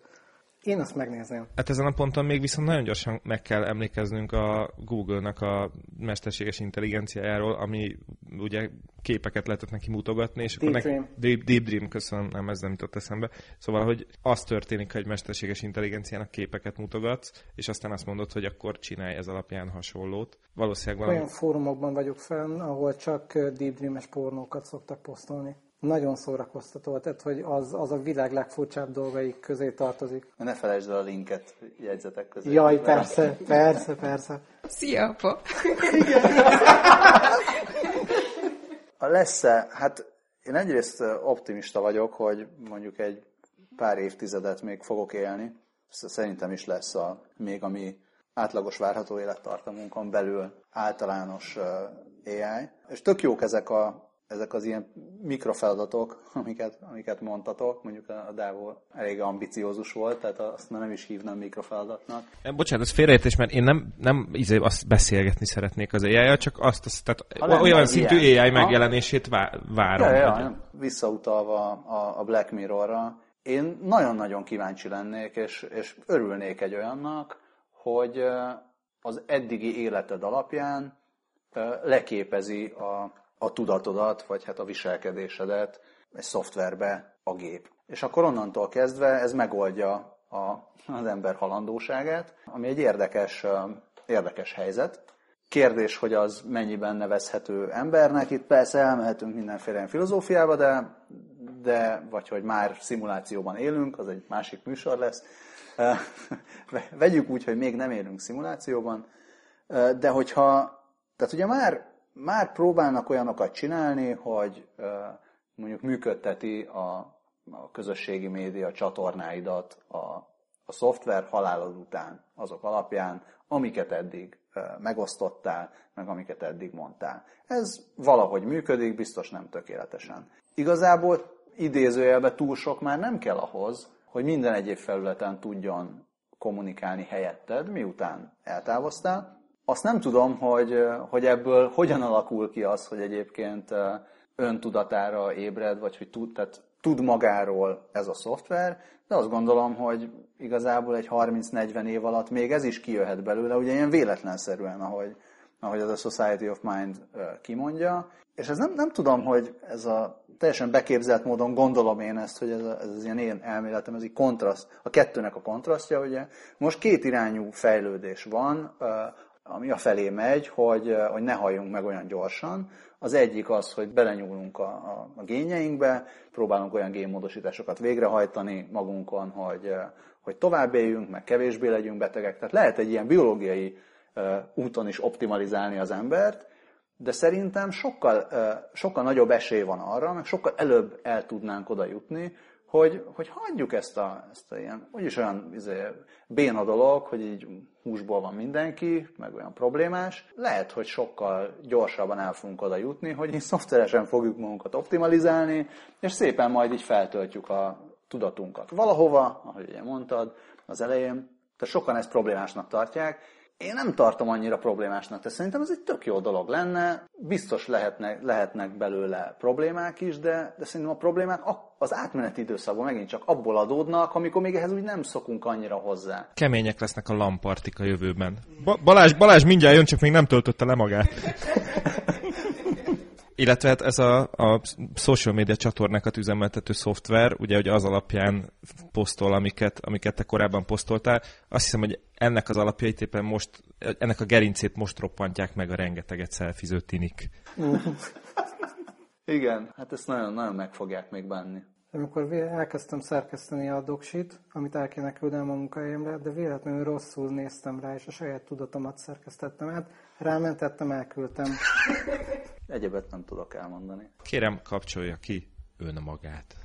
Én azt megnézném. Hát ezen a ponton még viszont nagyon gyorsan meg kell emlékeznünk a Google-nak a mesterséges intelligenciájáról, ami ugye képeket lehetett neki mutogatni, és Deep akkor Dream. Deep, Deep Dream, köszönöm, nem, ez nem jutott eszembe. Szóval, hogy az történik, hogy mesterséges intelligenciának képeket mutogatsz, és aztán azt mondod, hogy akkor csinálj ez alapján hasonlót. Valószínűleg valami... Olyan fórumokban vagyok fenn, ahol csak Deep Dream-es pornókat szoktak posztolni. Nagyon szórakoztató, tehát hogy az, az a világ legfurcsább dolgaik közé tartozik. Ne felejtsd el a linket jegyzetek közé. Jaj, persze, persze, persze. Szia, apa! A lesz-e, hát én egyrészt optimista vagyok, hogy mondjuk egy pár évtizedet még fogok élni. Szerintem is lesz a, még a mi átlagos várható élettartamunkon belül általános AI. És tök jók ezek, a, ezek az ilyen mikrofeladatok, amiket, amiket mondtatok. Mondjuk a Dávó elég ambiciózus volt, tehát azt nem is hívnám mikrofeladatnak. Bocsánat, ez félreértés, mert én nem, nem izé azt beszélgetni szeretnék az ai csak azt, azt tehát Ha olyan szintű ilyen. AI megjelenését vá- várom. Ja, ja, hogy- ja, visszautalva a, a Black Mirrorra, én nagyon-nagyon kíváncsi lennék, és, és örülnék egy olyannak, hogy az eddigi életed alapján leképezi a, a tudatodat, vagy hát a viselkedésedet egy szoftverbe a gép. És akkor onnantól kezdve ez megoldja a, az ember halandóságát, ami egy érdekes, érdekes helyzet. Kérdés, hogy az mennyiben nevezhető embernek. Itt persze elmehetünk mindenféle filozófiába, de, de vagy hogy már szimulációban élünk, az egy másik műsor lesz. Vegyük úgy, hogy még nem élünk szimulációban, de hogyha, tehát ugye már, már próbálnak olyanokat csinálni, hogy mondjuk működteti a, a közösségi média csatornáidat a, a szoftver halálod után, azok alapján, amiket eddig megosztottál, meg amiket eddig mondtál. Ez valahogy működik, biztos nem tökéletesen. Igazából idézőjelben túl sok már nem kell ahhoz, hogy minden egyéb felületen tudjon kommunikálni helyetted, miután eltávoztál. Azt nem tudom, hogy, hogy ebből hogyan alakul ki az, hogy egyébként öntudatára ébred, vagy hogy tud, tehát tud magáról ez a szoftver, de azt gondolom, hogy igazából egy 30-40 év alatt még ez is kijöhet belőle, ugye ilyen véletlenszerűen, ahogy, ahogy az a Society of Mind kimondja, és ez nem, nem tudom, hogy ez a teljesen beképzelt módon gondolom én ezt, hogy ez, a, ez az ilyen én elméletem, ez egy kontraszt, a kettőnek a kontrasztja, ugye. Most két irányú fejlődés van, ami a felé megy, hogy, hogy ne halljunk meg olyan gyorsan. Az egyik az, hogy belenyúlunk a, a, a génjeinkbe, próbálunk olyan génmódosításokat végrehajtani magunkon, hogy, hogy tovább éljünk, meg kevésbé legyünk betegek. Tehát lehet egy ilyen biológiai úton is optimalizálni az embert, de szerintem sokkal, sokkal nagyobb esély van arra, meg sokkal előbb el tudnánk oda jutni, hogy, hogy hagyjuk ezt a, ezt a ilyen, úgyis olyan izé, béna dolog, hogy így húsból van mindenki, meg olyan problémás. Lehet, hogy sokkal gyorsabban el fogunk oda jutni, hogy így szoftveresen fogjuk magunkat optimalizálni, és szépen majd így feltöltjük a tudatunkat valahova, ahogy ugye mondtad az elején. Tehát sokan ezt problémásnak tartják, én nem tartom annyira problémásnak, de szerintem ez egy tök jó dolog lenne. Biztos lehetnek, lehetnek belőle problémák is, de, de szerintem a problémák az átmeneti időszakban megint csak abból adódnak, amikor még ehhez úgy nem szokunk annyira hozzá. Kemények lesznek a lampartik a jövőben. Ba- Balázs, Balázs mindjárt jön, csak még nem töltötte le magát. Illetve hát ez a, a social media csatornákat üzemeltető szoftver, ugye hogy az alapján posztol, amiket, amiket te korábban posztoltál. Azt hiszem, hogy ennek az alapjait éppen most, ennek a gerincét most roppantják meg a rengeteget szelfiző tinik. Igen, hát ezt nagyon, nagyon meg fogják még bánni. Amikor elkezdtem szerkeszteni a doksit, amit el kéne küldenem a munkahelyemre, de véletlenül rosszul néztem rá, és a saját tudatomat szerkesztettem át. Rámentettem, elküldtem. Egyebet nem tudok elmondani. Kérem, kapcsolja ki önmagát.